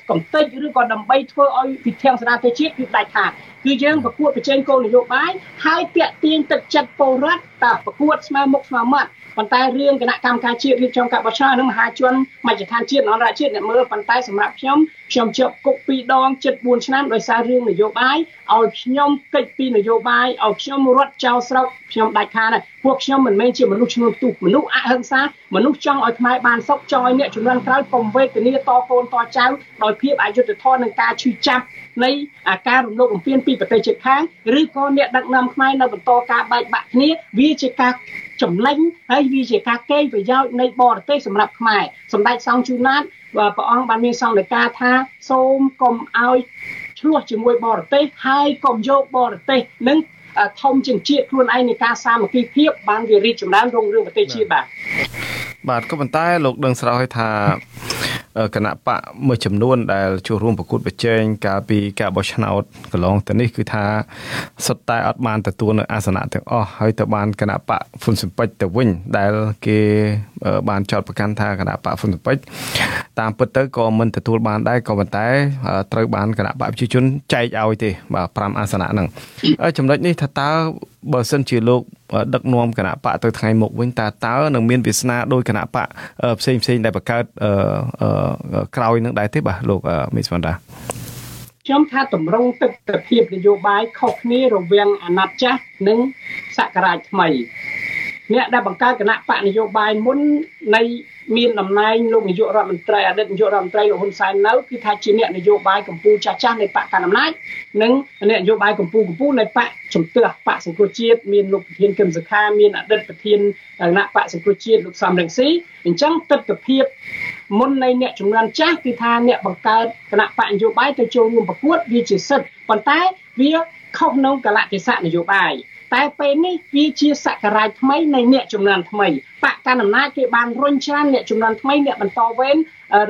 កំទេចឬក៏ដើម្បីធ្វើឲ្យវិធានស្ដារទៅជាតិគឺដាច់ខាតគឺយើងប្រកួតប្រជែងគោលនយោបាយហើយតាក់ទាញទឹកចិត្តពលរដ្ឋតើប្រកួតស្មើមុខស្មើមាត់ប៉ុន្តែរឿងគណៈកម្មការជាតិរៀបចំការបោះឆ្នោតនឹងមហាជនមជ្ឈដ្ឋានជាតិអន្តរជាតិអ្នកមើលប៉ុន្តែសម្រាប់ខ្ញុំខ្ញុំជាប់គុក2ដង74ឆ្នាំដោយសាររឿងនយោបាយឲ្យខ្ញុំកិច្ចពីនយោបាយឲ្យខ្ញុំរត់ចោលស្រុកខ្ញុំដាច់ខាតហើយពួកខ្ញុំមិនមែនជាមនុស្សឈ្នួលទូមនុស្សអហិង្សាមនុស្សចង់ឲ្យខ្មែរបានសុខចង់ឲ្យអ្នកជំនាន់ក្រោយកុំវេទនាតកូនតចៅដោយភាពអយុត្តិធម៌និងការឈឺចាប់នៃអាការរំលោភបំពានពីប្រទេសជិតខាងឬក៏អ្នកដឹកនាំខ្មែរនៅបន្តការបែកបាក់គ្នាវាជាការចម្លែងហើយវាជាការកេងប្រយោជន៍នៃបរទេសសម្រាប់ខ្មែរសម្ដេចសង្ឃជូណាតព្រះអង្គបានមានសង្ឃលេខាថាសូមកុំឲ្យឆ្លោះជាមួយបរទេសហើយកុំយកបរទេសនឹងធំជាងជាតិខ្លួនឯងនៃការសាមគ្គីភាពបានវារីកចម្រើនរុងរឿងប្រទេសជាតិបាទបាទក៏ប៉ុន្តែលោកដឹងស្រាប់ហើយថា គណៈបកមួយចំនួនដែលចូលរួមប្រកួតប្រជែងកាលពីការបោះឆ្នោតកន្លងទៅនេះគឺថាសុទ្ធតែអត់បានទទួលនៅអាសនៈទាំងអស់ហើយទៅបានគណៈបកហ្វុនស៊ិមពេចទៅវិញដែលគេ បានចោទប្រកាន់ថាគណៈបកហ្វុនស៊ិមពេចតាមពិតទៅក៏មិនទទួលបានដែរក៏ប៉ុន្តែត្រូវបានគណៈបកប្រជាជនចែកឲ្យទេបាទ5អាសនៈហ្នឹងចំណុចនេះថាតើបើសិនជាលោកដឹកនាំគណៈបកទៅថ្ងៃមុខវិញតើតើនឹងមានវាសនាដោយគណៈបកផ្សេងផ្សេងដែលបង្កើតក្រោយនឹងដែរទេបាទលោកមីសវណ្ដាខ្ញុំថាតម្រង់ទឹកទៅភាពនយោបាយខុសគ្នារវាងអាណត្តិចាស់និងសករាជថ្មី អ្នកដែលបង្កើតគណៈបកនយោបាយមុននៃមានតំណែងលោកនាយករដ្ឋមន្ត្រីអតីតនាយករដ្ឋមន្ត្រីលោកហ៊ុនសែននៅគឺថាជាអ្នកនយោបាយកម្ពុជាចាស់ចាស់នៃបកកណ្ដាលអំណាចនិងអ្នកនយោបាយកម្ពុជាកម្ពុជានៃបកជំទាស់បកសង្គ្រោះជាតិមានលោកប្រធានគឹមសុខាមានអតីតប្រធានគណៈបកសង្គ្រោះជាតិលោកសំរងស៊ីអញ្ចឹងទស្សនវិជ្ជាមុននៃអ្នកចំនួនចាស់គឺថាអ្នកបង្កើតគណៈបកនយោបាយទៅចូលរួមប្រកួតវាជាសិទ្ធិប៉ុន្តែវាខុសនៅកលៈទេសៈនយោបាយ តែពេលនេះវាជាសករាជថ្មីនៃអ្នកចំនួនថ្មីបកកណ្ដាលអំណាចគេបានរុញច្រានអ្នកចំនួនថ្មីអ្នកបន្តវេន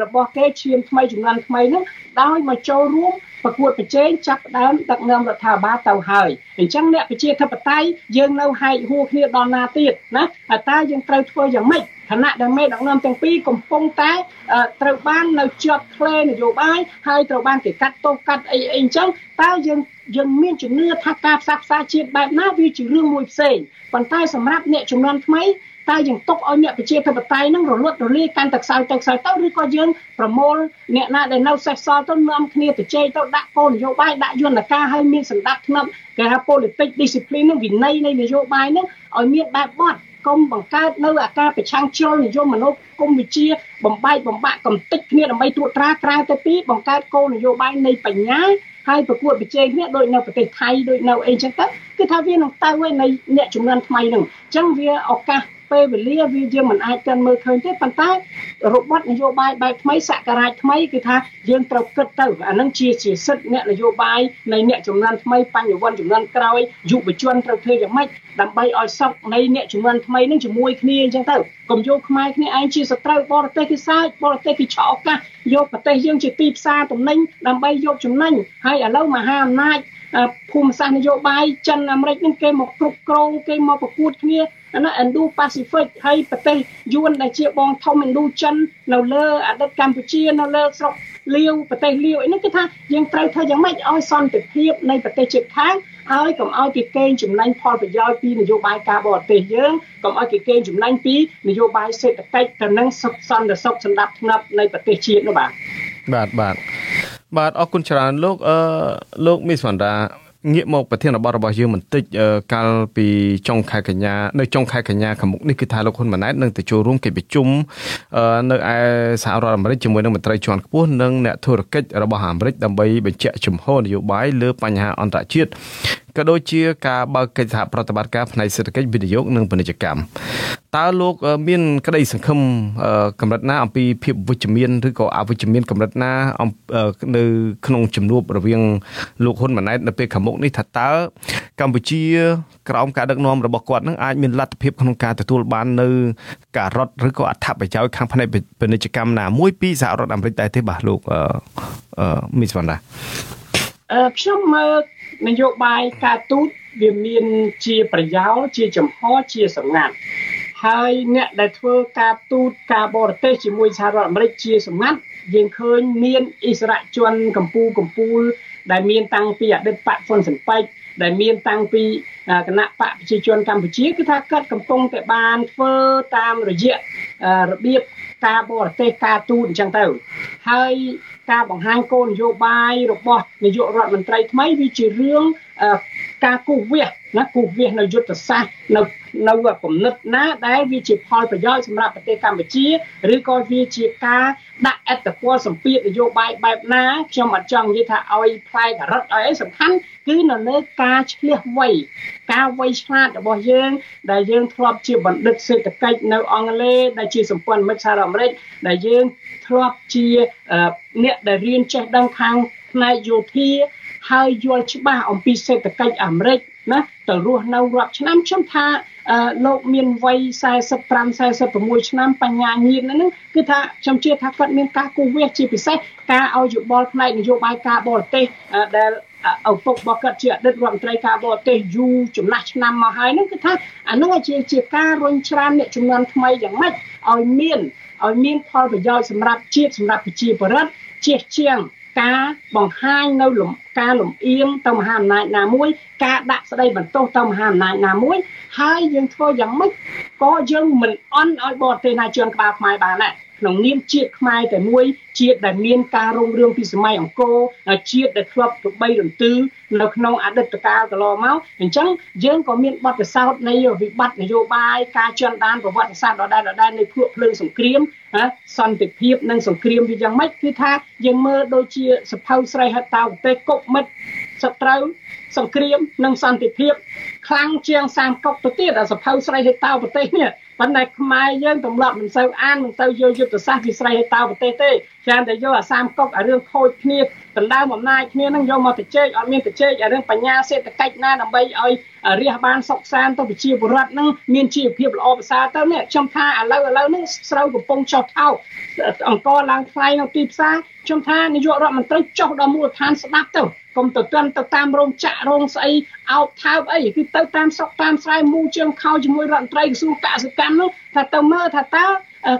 របស់គេឈាមថ្មីចំនួនថ្មីនោះដោយមកចូលរួម ប្រកួតប្រជែងចាប់ផ្ដើមដឹកនាំរដ្ឋាភិបាលទៅហើយអញ្ចឹងអ្នកប្រជាធិបតេយ្យយើងនៅហែកហួរគ្នាដល់ណាទៀតណាតើយើងត្រូវធ្វើយ៉ាងម៉េចគណៈដែលមេដឹកនាំទាំងពីរកំពុងតែត្រូវបាននៅជាប់ក្លែនយោបាយហើយត្រូវបានគេកាត់ទោសកាត់អីអីអញ្ចឹងតើយើងយើងមានជំនឿថាការផ្សះផ្សាជាតិបែបណាវាជារឿងមួយផ្សេងប៉ុន្តែសម្រាប់អ្នកចំនួនថ្មី តែយើងទុកឲ្យអ្នកប្រជាធិបតេយ្យនឹងរលត់រលាយកាន់តែខ្សោយទៅខ្សោយទៅឬក៏យើងប្រមូលអ្នកណាដែលនៅសេសសល់ទៅនាំគ្នាទៅជែកទៅដាក់គោលនយោបាយដាក់យន្តការឲ្យមានសម្ដាប់ធ្នាប់គេហៅ politics discipline នឹងវិន័យនៃនយោបាយនឹងឲ្យមានបែបបត់កុំបង្កើតនៅអាការប្រឆាំងជ្រុលនិយមមនុស្សគុំវិជាបំបែកបំបាក់កំតិចគ្នាដើម្បីត្រួតត្រាក្រៅទៅពីបង្កើតគោលនយោបាយនៃបញ្ញាហើយប្រកួតប្រជែងគ្នាដូចនៅប្រទេសថៃដូចនៅអីចឹងទៅគឺថាវានឹងទៅវិញនៃអ្នកជំនាន់ថ្មីនឹងអញ្ចឹងវាឱកាស ពេលវេលាវាយើងមិនអាចទាន់មើលឃើញទេប៉ុន្តែរបបនយោបាយបែបថ្មីសករាជថ្មីគឺថាយើងត្រូវគិតទៅអានឹងជាជាសិទ្ធិអ្នកនយោបាយនៃអ្នកចំនួនថ្មីបញ្ញវន្តចំនួនក្រោយយុវជនត្រូវធ្វើយ៉ាងម៉េចដើម្បីឲ្យសុខនៃអ្នកចំនួនថ្មីនឹងជាមួយគ្នាអញ្ចឹងទៅកុំយកខ្មែរគ្នាឯងជាសត្រូវបរទេសគេសាចបរទេសគេឆក់ឱកាសយកប្រទេសយើងជាទីផ្សារទំនិញដើម្បីយកចំណេញហើយឥឡូវមហាអំណាចភូមិសាស្ត្រនយោបាយចិនអាមេរិកនឹងគេមកគ្រប់គ្រងគេមកប្រកួតគ្នា ណា Indo Pacific ហើយប្រទេសយួនដែលជាបងធំ Indo ចិននៅលើអតីតកម្ពុជានៅលើស្រុកលាវប្រទេសលាវអីនេះគឺថាយើងត្រូវធ្វើយ៉ាងម៉េចឲ្យសន្តិភាពនៃប្រទេសជិតខាងហើយកុំឲ្យគេកេងចំណេញផលប្រយោជន៍ពីនយោបាយការបរទេសយើងកុំឲ្យគេកេងចំណេញពីនយោបាយសេដ្ឋកិច្ចទៅនឹងសុខសន្តិសុខសម្ដាប់ធ្នាប់នៃប្រទេសជាតិនោះបាទបាទបាទបាទអរគុណច្រើនលោកអឺលោកមីសវណ្ដា ងាកមកប្រធានបទរបស់យើងបន្តិចកាលពីចុងខែកញ្ញានៅចុងខែកញ្ញាខាងមុខនេះគឺថាលោកហ៊ុនម៉ាណែតនឹងទៅចូលរួមកិច្ចប្រជុំនៅឯសហរដ្ឋអាមេរិកជាមួយនឹងមន្ត្រីជាន់ខ្ពស់និងអ្នកធុរកិច្ចរបស់អាមេរិកដើម្បីបញ្ជាក់ជំហរនយោបាយលើបញ្ហាអន្តរជាតិ ក៏ដូចជាការបើកកិច្ចសហប្រតិបត្តិការផ្នែកសេដ្ឋកិច្ចវិនិយោគនិងពាណិជ្ជកម្មតើលោកមានក្តីសង្ឃឹមកម្រិតណាអំពីភាពវិជ្ជមានឬក៏អវិជ្ជមានកម្រិតណានៅក្នុងជំនួបរវាងលោកហ៊ុនម៉ាណែតនៅពេលខាងមុខនេះថាតើកម្ពុជា ក្រោមការដឹកនាំរបស់គាត់នឹងអាចមានលទ្ធភាពក្នុងការទទួលបាននៅការរត់ឬក៏អត្ថប្រយោជន៍ខាងផ្នែកពាណិជ្ជកម្មណាមួយពីសហរដ្ឋអាមេរិកដែរទេបាទលោកមីសវណ្ណាអឺ ខ្ញុំមើលនយោបាយការទូតវាមានជាប្រយោលជាចំហជាសម្ងាត់ហើយអ្នកដែលធ្វើការទូតការបរទេសជាមួយសហរដ្ឋអាមេរិកជាសម្ងាត់យើងឃើញមានអិសរាជជនកម្ពុជាកម្ពុជាដែលមានតាំងពីអតីតបកហ៊ុនសិនប៉ិចដែលមានតាំងពីគណៈបកប្រជាជនកម្ពុជាគឺថាគាត់កំពុងតែបានធ្វើតាមរយៈរបៀបការបរទេសការទូតអញ្ចឹងទៅហើយ ការបង្ហាញគោលនយោបាយរបស់នាយករដ្ឋមន្ត្រីថ្មីវាជារឿងការគូសវាស ណាគូសវាសនៅយុទ្ធសាស្ត្រនៅនៅគំនិតណាដែលវាជាផលប្រយោជន៍សម្រាប់ប្រទេសកម្ពុជាឬក៏វាជាការដាក់អត្តពលសម្ពាធនយោបាយបែបណាខ្ញុំអត់ចង់និយាយថាឲ្យផ្លែករឹតឲ្យអីសំខាន់គឺនៅលើការឆ្លៀសវៃការវៃឆ្លាតរបស់យើង ដែលយើងធ្លាប់ជាបណ្ឌិតសេដ្ឋកិច្ចនៅអង់គ្លេសដែលជាសម្ព័ន្ធមិត្តសហរដ្ឋអាមេរិកដែលយើងធ្លាប់ជាអ្នកដែលរៀនចេះដឹងខាងផ្នែកយោធាហើយយល់ច្បាស់អំពីសេដ្ឋកិច្ចអាមេរិក ណាទៅរស់នៅរាប់ឆ្នាំខ្ញុំថាលោកមានវ័យ45 46ឆ្នាំបញ្ញាញាណហ្នឹងគឺថាខ្ញុំជឿថាគាត់មានការគូវាសជាពិសេសការឲ្យយោបល់ផ្នែកនយោបាយការបរទេសដែលឪពុករបស់គាត់ជាអតីតរដ្ឋមន្ត្រីការបរទេសយូរចំណាស់ឆ្នាំមកហើយហ្នឹងគឺថាអាហ្នឹងជាជាការរុញច្រានអ្នកចំនួនថ្មីយ៉ាងម៉េចឲ្យមានឲ្យមានផលប្រយោជន៍សម្រាប់ជាតិសម្រាប់ប្រជាពលរដ្ឋជាជាង ការបង្ហាញនៅលំការលំអៀងទៅមហាអំណាចណាមួយ ការដាក់ស្ដីបន្ទោសទៅមហាអំណាចណាមួយហើយយើងធ្វើយ៉ាងម៉េចក៏យើងមិនអន់ឲ្យបរទេសណាជឿនក្បាលខ្មែរបានដែរ ក្នុងនាមជាតិខ្មែរតែមួយជាតិដែលមានការរុងរឿងពីសម័យអង្គរជាតិដែលធ្លាប់ទៅបីរន្ទឺនៅក្នុងអតីតកាលកន្លងមកអញ្ចឹងយើងក៏មានបទពិសោធន៍នៃវិបត្តិនយោបាយការជន់ដានប្រវត្តិសាស្ត្រដដែលដដែលនៃភក់ភ្លើងសង្គ្រាមសន្តិភាពនិងសង្គ្រាមវាយ៉ាងម៉េចគឺថាយើងមើលដូចជាសភៅស្រីហតាប្រទេសកុកមិត្តសត្រូវសង្គ្រាមនិងសន្តិភាពខ្លាំងជាង30កុកទៅទៀតអាសភៅស្រីហេតោប្រទេសនេះប៉ុន្តែខ្មែរយើងទម្លាប់មិនសូវអានមិនសូវយកយុទ្ធសាស្ត្រវិស្រ័យហេតោប្រទេសទេច្រើនតែយកអា30កុកអារឿងខូចគ្នាដណ្ដើមអំណាចគ្នានឹងយកមកទៅជែកអត់មានទៅជែកអារឿងបញ្ញាសេដ្ឋកិច្ចណាដើម្បីឲ្យរះបានសុខសាន្តទៅប្រជាពលរដ្ឋនឹងមានជីវភាពល្អប្រសើរទៅនេះខ្ញុំថាឥឡូវឥឡូវនេះស្រូវកំពុងចុះថោកអង្គឡើងថ្លៃនៅទីផ្សារខ្ញុំថានាយករដ្ឋមន្ត្រីចុះដល់មូលដ្ឋានស្ដាប់ទៅកុំទៅទាន់ទៅតាមរោងចក្ររោងស្អីអោបថើបអីគឺទៅតាមស្រុកតាមស្រែមូជើងខោជាមួយរដ្ឋមន្ត្រីក្រសួងកសិកម្មនោះថាទៅមើលថាតើ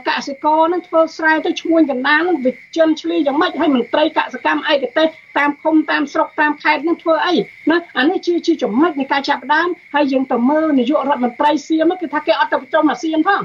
កសិករនឹងធ្វើស្រែទៅឈ្មួញកណ្ដាលនឹងវិចិនឆ្លីយ៉ាងម៉េចឲ្យមន្ត្រីកសិកម្មឯកទេស តាមឃុំតាមស្រុកតាមខេត្តនឹងធ្វើអីណាអានេះជាជាចំណុចនៃការចាប់ផ្ដើមហើយយើងទៅមើលនាយករដ្ឋមន្ត្រីសៀមគឺថាគេអត់ទៅប្រជុំអាស៊ានផង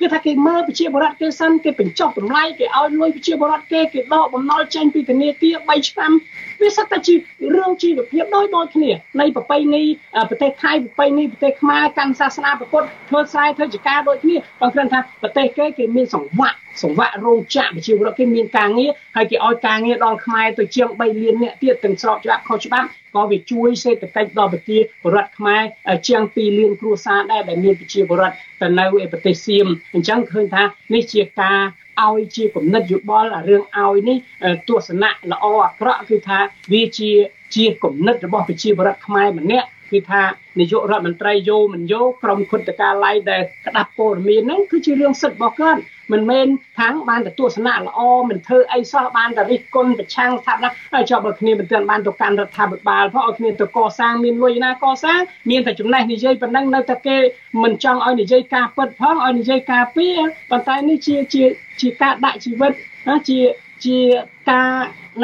គឺថាគេមើលប្រជាបរតគេសិនគេបញ្ចុះតម្លៃគេឲ្យលុយប្រជាបរតគេគេដកបំណុលចេញពីធនាគារ3ឆ្នាំវាសិតតែជារឿងជីវភាពដូចដូចគ្នានៃប្រពៃណីប្រទេសថៃប្រពៃណីប្រទេសខ្មែរកាន់សាសនាពុទ្ធធ្វើស្រែធ្វើចការដូចគ្នាបើគ្រាន់ថាប្រទេសគេគេមានសង្វាក់ សង្វាក់រោងចក្រប្រជាពលរដ្ឋគេមានការងារហើយគេឲ្យការងារដល់ខ្មែរទៅជាង3លានអ្នកទៀតទាំងស្របច្បាប់ខុសច្បាប់ក៏វាជួយសេដ្ឋកិច្ចដល់ប្រជាពលរដ្ឋខ្មែរជាង2លានគ្រួសារដែរដែលមានប្រជាពលរដ្ឋទៅនៅឯប្រទេសសៀមអញ្ចឹងឃើញថានេះជាការឲ្យជាគំនិតយោបល់រឿងឲ្យនេះទស្សនៈល្អអាក្រក់គឺថាវាជាជាគំនិតរបស់ប្រជាពលរដ្ឋខ្មែរម្នាក់ គឺថានាយករដ្ឋមន្ត្រីយោមិនយោក្រុមគុតកាឡៃដែលក្តាប់ព័ត៌មានហ្នឹងគឺជារឿងសិទ្ធិរបស់គាត់មិនមែនខាងបានទទួលសនាល្អមិនធ្វើអីសោះបានតែរិះគន់ប្រឆាំងស្ថាបនាហើយចុះបើគ្នាមិនទាន់បានទៅកាន់រដ្ឋាភិបាលផងឲ្យគ្នាទៅកសាងមានលុយណាកសាងមានតែចំណេះនិយាយប៉ុណ្ណឹងនៅតែគេមិនចង់ឲ្យនិយាយការពិតផងឲ្យនិយាយការពីប៉ុន្តែនេះជាជាជាការដាក់ជីវិតណាជា ជាការ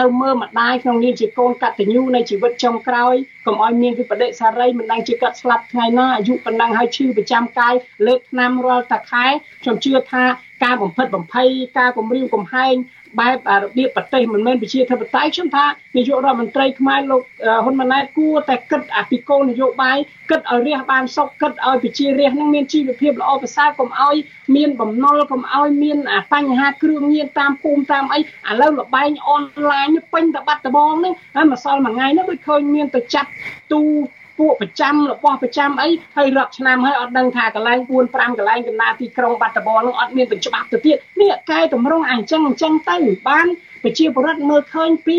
នៅមើលម្ដាយក្នុងនាមជាកូនកតញ្ញូនៃជីវិតចុងក្រោយកុំឲ្យមានវិបដិសារីមិនដឹងជាកាត់ស្លាប់ថ្ងៃណាអាយុប៉ុណ្ណឹងហើយឈឺប្រចាំកាយលេបថ្នាំរាល់តែខែខ្ញុំជឿថាការបំផិតបំភ័យការគំរាមកំហែង បែបរបៀបប្រទេសមិនមែនប្រជាធិបតេយ្យខ្ញុំថានាយករដ្ឋមន្ត្រីខ្មែរលោកហ៊ុនម៉ាណែតគួរតែគិតអាពីគោលនយោបាយគិតឲ្យរះបានសុខគិតឲ្យប្រជារាស្ត្រនឹងមានជីវភាពល្អប្រសើរកុំឲ្យមានបំណុលកុំឲ្យមានបញ្ហាគ្រឿងញៀនតាមភូមិតាមអីឥឡូវលបែងអនឡាញពេញតែបាត់ដបងហ្នឹងហើយម្សិលមួយថ្ងៃនេះដូចឃើញមានទៅចាត់ទូ ពួកប្រចាំរបស់ប្រចាំអីហើយរាប់ឆ្នាំហើយអត់ដឹងថាកន្លែង4 5កន្លែងកណ្ដាលទីក្រុងបាត់ដំបងនោះអត់មានទាំងច្បាប់ទៅទៀតនេះកែតម្រង់អញ្ចឹងអញ្ចឹងទៅបានប្រជាពលរដ្ឋមើលឃើញពី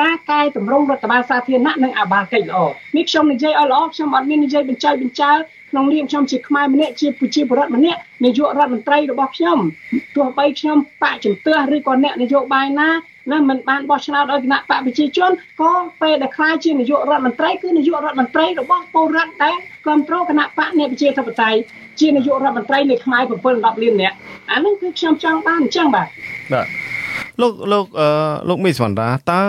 ការកែតម្រង់រដ្ឋបាលសាធារណៈនិងអាបាលកិច្ចល្អនេះខ្ញុំនិយាយឲ្យល្អខ្ញុំអត់មាននិយាយបញ្ចៃបញ្ចើក្នុងនាមខ្ញុំជាខ្មែរម្នាក់ជាប្រជាពលរដ្ឋម្នាក់នាយករដ្ឋមន្ត្រីរបស់ខ្ញុំទោះបីខ្ញុំបកជំទាស់ឬក៏អ្នកនយោបាយណា ណាមិនបានបោះឆ្នោតឲ្យគណៈបកប្រជាជនក៏ពេលដែលខ្លាចជានាយករដ្ឋមន្ត្រីគឺនាយករដ្ឋមន្ត្រីរបស់ពលរដ្ឋដែលគ្រប់គ្រងគណៈបកអ្នកប្រជាធិបតេយ្យជានាយករដ្ឋមន្ត្រីនៃខ្មែរ7 10លាននាក់អានោះគឺខ្ញុំចង់បានអញ្ចឹងបាទបាទលោកលោកអឺលោកមីសវណ្ដាតើ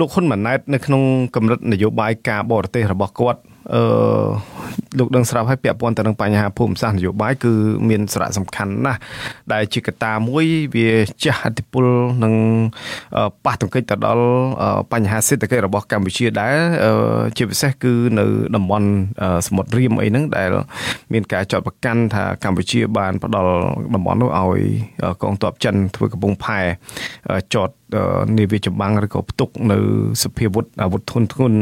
លោកហ៊ុនម៉ាណែតនៅក្នុងកម្រិតនយោបាយការបរទេសរបស់គាត់ អឺលោកដឹងស្រាប់ហើយពាក់ព័ន្ធទៅនឹងបញ្ហាភូមិសាស្ត្រនយោបាយគឺមានសារៈសំខាន់ណាស់ដែលជាកត្តាមួយវាជះឥទ្ធិពលនឹងប៉ះទង្គិចទៅដល់បញ្ហាសេដ្ឋកិច្ចរបស់កម្ពុជាដែរជាពិសេសគឺនៅតំបន់សមុទ្ររៀមអីហ្នឹងដែល មានការចាត់ប្រកាន់ថាកម្ពុជាបានផ្ដល់តំបន់នោះឲ្យកងទ័ពចិនធ្វើកំពង់ផែចតនាវាចម្បាំងឬក៏ផ្ទុកនៅសភាវុធអាវុធធនធ្ងន់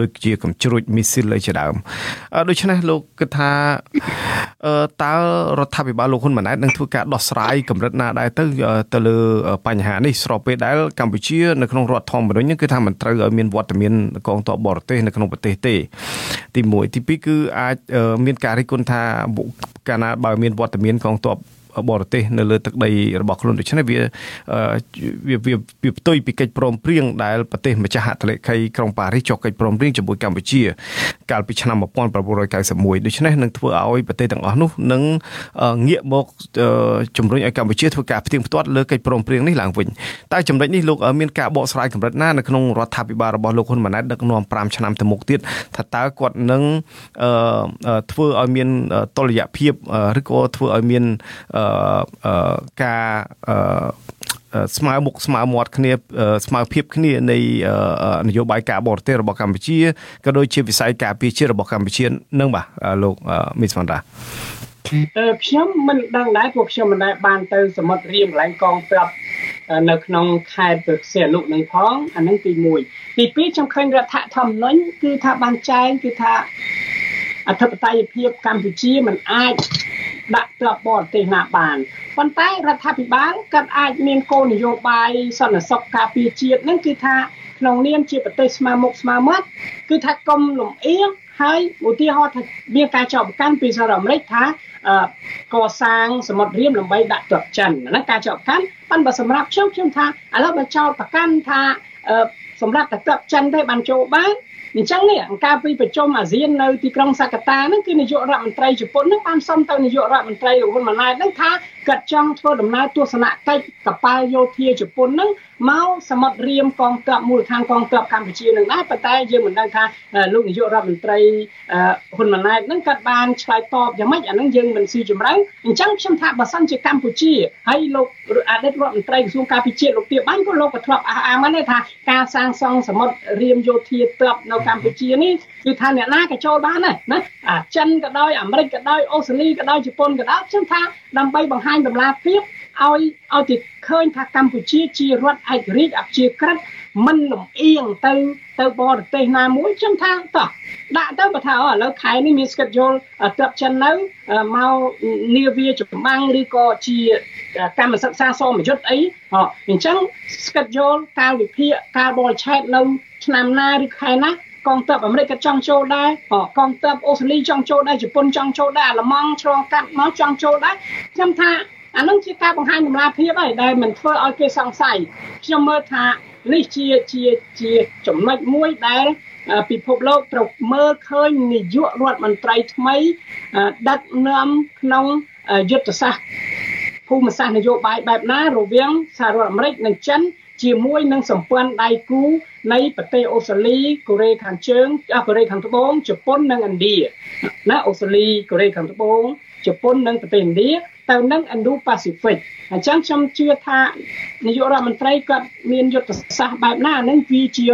ដូចជាកំជ្រួចមីស៊ីលអីជាដើមដូច្នេះលោកគិតថាតើរដ្ឋាភិបាលលោកហ៊ុនម៉ាណែតនឹងធ្វើការដោះស្រាយកម្រិតណាដែរទៅទៅលើបញ្ហានេះស្របពេលដែលកម្ពុជានៅក្នុងរដ្ឋធម្មនុញ្ញគឺថាមិនត្រូវឲ្យមានវត្តមានកងទ័ពបរទេសនៅក្នុងប្រទេសទេ ទី1ទី2គឺអាចមានការរិះគន់ថាកាលណាបើមានវត្តមានកងទ័ព បរទេសនៅលើទឹកដីរបស់ខ្លួនដូច្នេះវាវាវាផ្ទុយពីកិច្ចព្រមព្រៀងដែលប្រទេសម្ចាស់ហត្ថលេខីក្រុងប៉ារីសចុះកិច្ចព្រមព្រៀងជាមួយកម្ពុជា កាលពីឆ្នាំ1991ដូច្នេះនឹងធ្វើឲ្យប្រទេសទាំងអស់នោះនឹងងាកមកជំរុញឲ្យកម្ពុជាធ្វើការផ្ទៀងផ្ទាត់លើកិច្ចព្រមព្រៀងនេះឡើងវិញតែចំណុចនេះលោកមានការបកស្រាយកម្រិតណានៅក្នុងរដ្ឋាភិបាលរបស់លោកហ៊ុនម៉ាណែតដឹកនាំ5ឆ្នាំទៅមុខទៀតថាតើគាត់នឹងធ្វើឲ្យមានតុល្យភាពឬក៏ធ្វើឲ្យមានការស្មើមុខស្មើមាត់គ្នាស្មើភាពគ្នានៃនយោបាយការបរទេសរបស់កម្ពុជាក៏ដូចជាវិស័យការពារជាតិរបស់កម្ពុជានឹងបាទលោកមីសវណ្ដាខ្ញុំមិនដឹងដែរពួកខ្ញុំមិនដែលបានទៅសមុទ្ររៀមកន្លែងកងទ័ពនៅក្នុងខេត្តព្រះសីហនុនឹងផងអានឹងទី1ទី2ខ្ញុំឃើញរដ្ឋធម្មនុញ្ញគឺថាបានចែងគឺថាអធិបតេយ្យភាពកម្ពុជាមិនអាច ដាក់ទ័ពបរទេសណាបានប៉ុន្តែរដ្ឋាភិបាលក៏អាចមានគោលនយោបាយសន្តិសុខការពារជាតិនឹងគឺថាក្នុងនាមជាប្រទេសស្មើមុខស្មើមាត់គឺថាកុំលំអៀងហើយឧទាហរណ៍ថាមានការចោទប្រកាន់ពីសហរដ្ឋអាមេរិកថាកសាងសមុទ្ររៀមដើម្បីដាក់ទ័ពចិនហ្នឹងការចោទប្រកាន់ប៉ុន្តែសម្រាប់ខ្ញុំខ្ញុំថាឥឡូវបើចោទប្រកាន់ថាសម្រាប់តែទ័ពចិនទេបានចូលបាន អញ្ចឹងនេះអង្គការពីប្រជុំអាស៊ាននៅទីក្រុងសាកាតាហ្នឹងគឺនាយករដ្ឋមន្ត្រីជប៉ុនហ្នឹងបានសុំទៅនាយករដ្ឋមន្ត្រីហ៊ុនម៉ាណែតហ្នឹងថា គាត់ចង់ធ្វើដំណើរទស្សនកិច្ចកប៉ាល់យោធាជប៉ុនហ្នឹងមកសមុទ្ររៀមកងទ័ពមូលដ្ឋានកងទ័ពកម្ពុជានឹងដែរប៉ុន្តែយើងមិនដឹងថាលោកនាយករដ្ឋមន្ត្រីហ៊ុនម៉ាណែតនឹងគាត់បានឆ្លើយតបយ៉ាងម៉េចអានឹងយើងមិនស៊ីជម្រៅអញ្ចឹងខ្ញុំថាបើសិនជាកម្ពុជាហើយលោកអតីតរដ្ឋមន្ត្រីក្រសួងការពិជាតិលោកទៀបាញ់ក៏លោកក៏ធ្លាប់អះអាងដែរថាការសាងសង់សមុទ្ររៀមយោធាទ័ពនៅកម្ពុជានេះគឺថាអ្នកណាក៏ចូលបានដែរណាអាចិនក៏ដោយអាមេរិកក៏ដោយអូស្ត្រាលីក៏ដោយជប៉ុនក៏ដោយខ្ញុំថាដើម្បីបង្ហាញតម្លាភាពឲ្យឲ្យទីឃើញថាកម្ពុជាជារដ្ឋឯករាជ្យអព្យាក្រឹតមិនលំអៀងទៅទៅបរទេសណាមួយខ្ញុំថាតោះដាក់ទៅបើថាឥឡូវខែនេះមានស្កិតយល់ត្រាប់ចិននៅមកនាវាចម្បាំងឬក៏ជាកម្មសិក្សាសមយុទ្ធអីអញ្ចឹងស្កិតយល់កាលវិភាគការបរិឆេទនៅឆ្នាំណាឬខែណា កងទ័ពអាមេរិកក៏ចង់ចូលដែរកងទ័ពអូស្ត្រាលីចង់ចូលដែរជប៉ុនចង់ចូលដែរអាល្លឺម៉ង់ឆ្លងកាត់មកចង់ចូលដែរខ្ញុំថាអានឹងជាការបង្ហាញតម្លាភាពហើយដែលមិនធ្វើឲ្យគេសង្ស័យខ្ញុំមើលថានេះជាជាជាចំណុចមួយដែលពិភពលោកត្រូវមើលឃើញនាយករដ្ឋមន្ត្រីថ្មីដឹកនាំក្នុងយុទ្ធសាស្ត្រភូមិសាស្ត្រនយោបាយបែបណារវាងសហរដ្ឋអាមេរិកនិងចិន ជាមួយនឹងសម្ព័ន្ធដៃគូនៃប្រទេសអូស្ត្រាលីកូរ៉េខាងជើងកូរ៉េខាងត្បូងជប៉ុននិងឥណ្ឌាណាអូស្ត្រាលីកូរ៉េខាងត្បូងជប៉ុននិងប្រទេសឥណ្ឌាទៅនឹង Indo-Pacific អញ្ចឹងខ្ញុំជឿថានាយករដ្ឋមន្ត្រីគាត់មានយុទ្ធសាស្ត្របែបណាហ្នឹងវាជា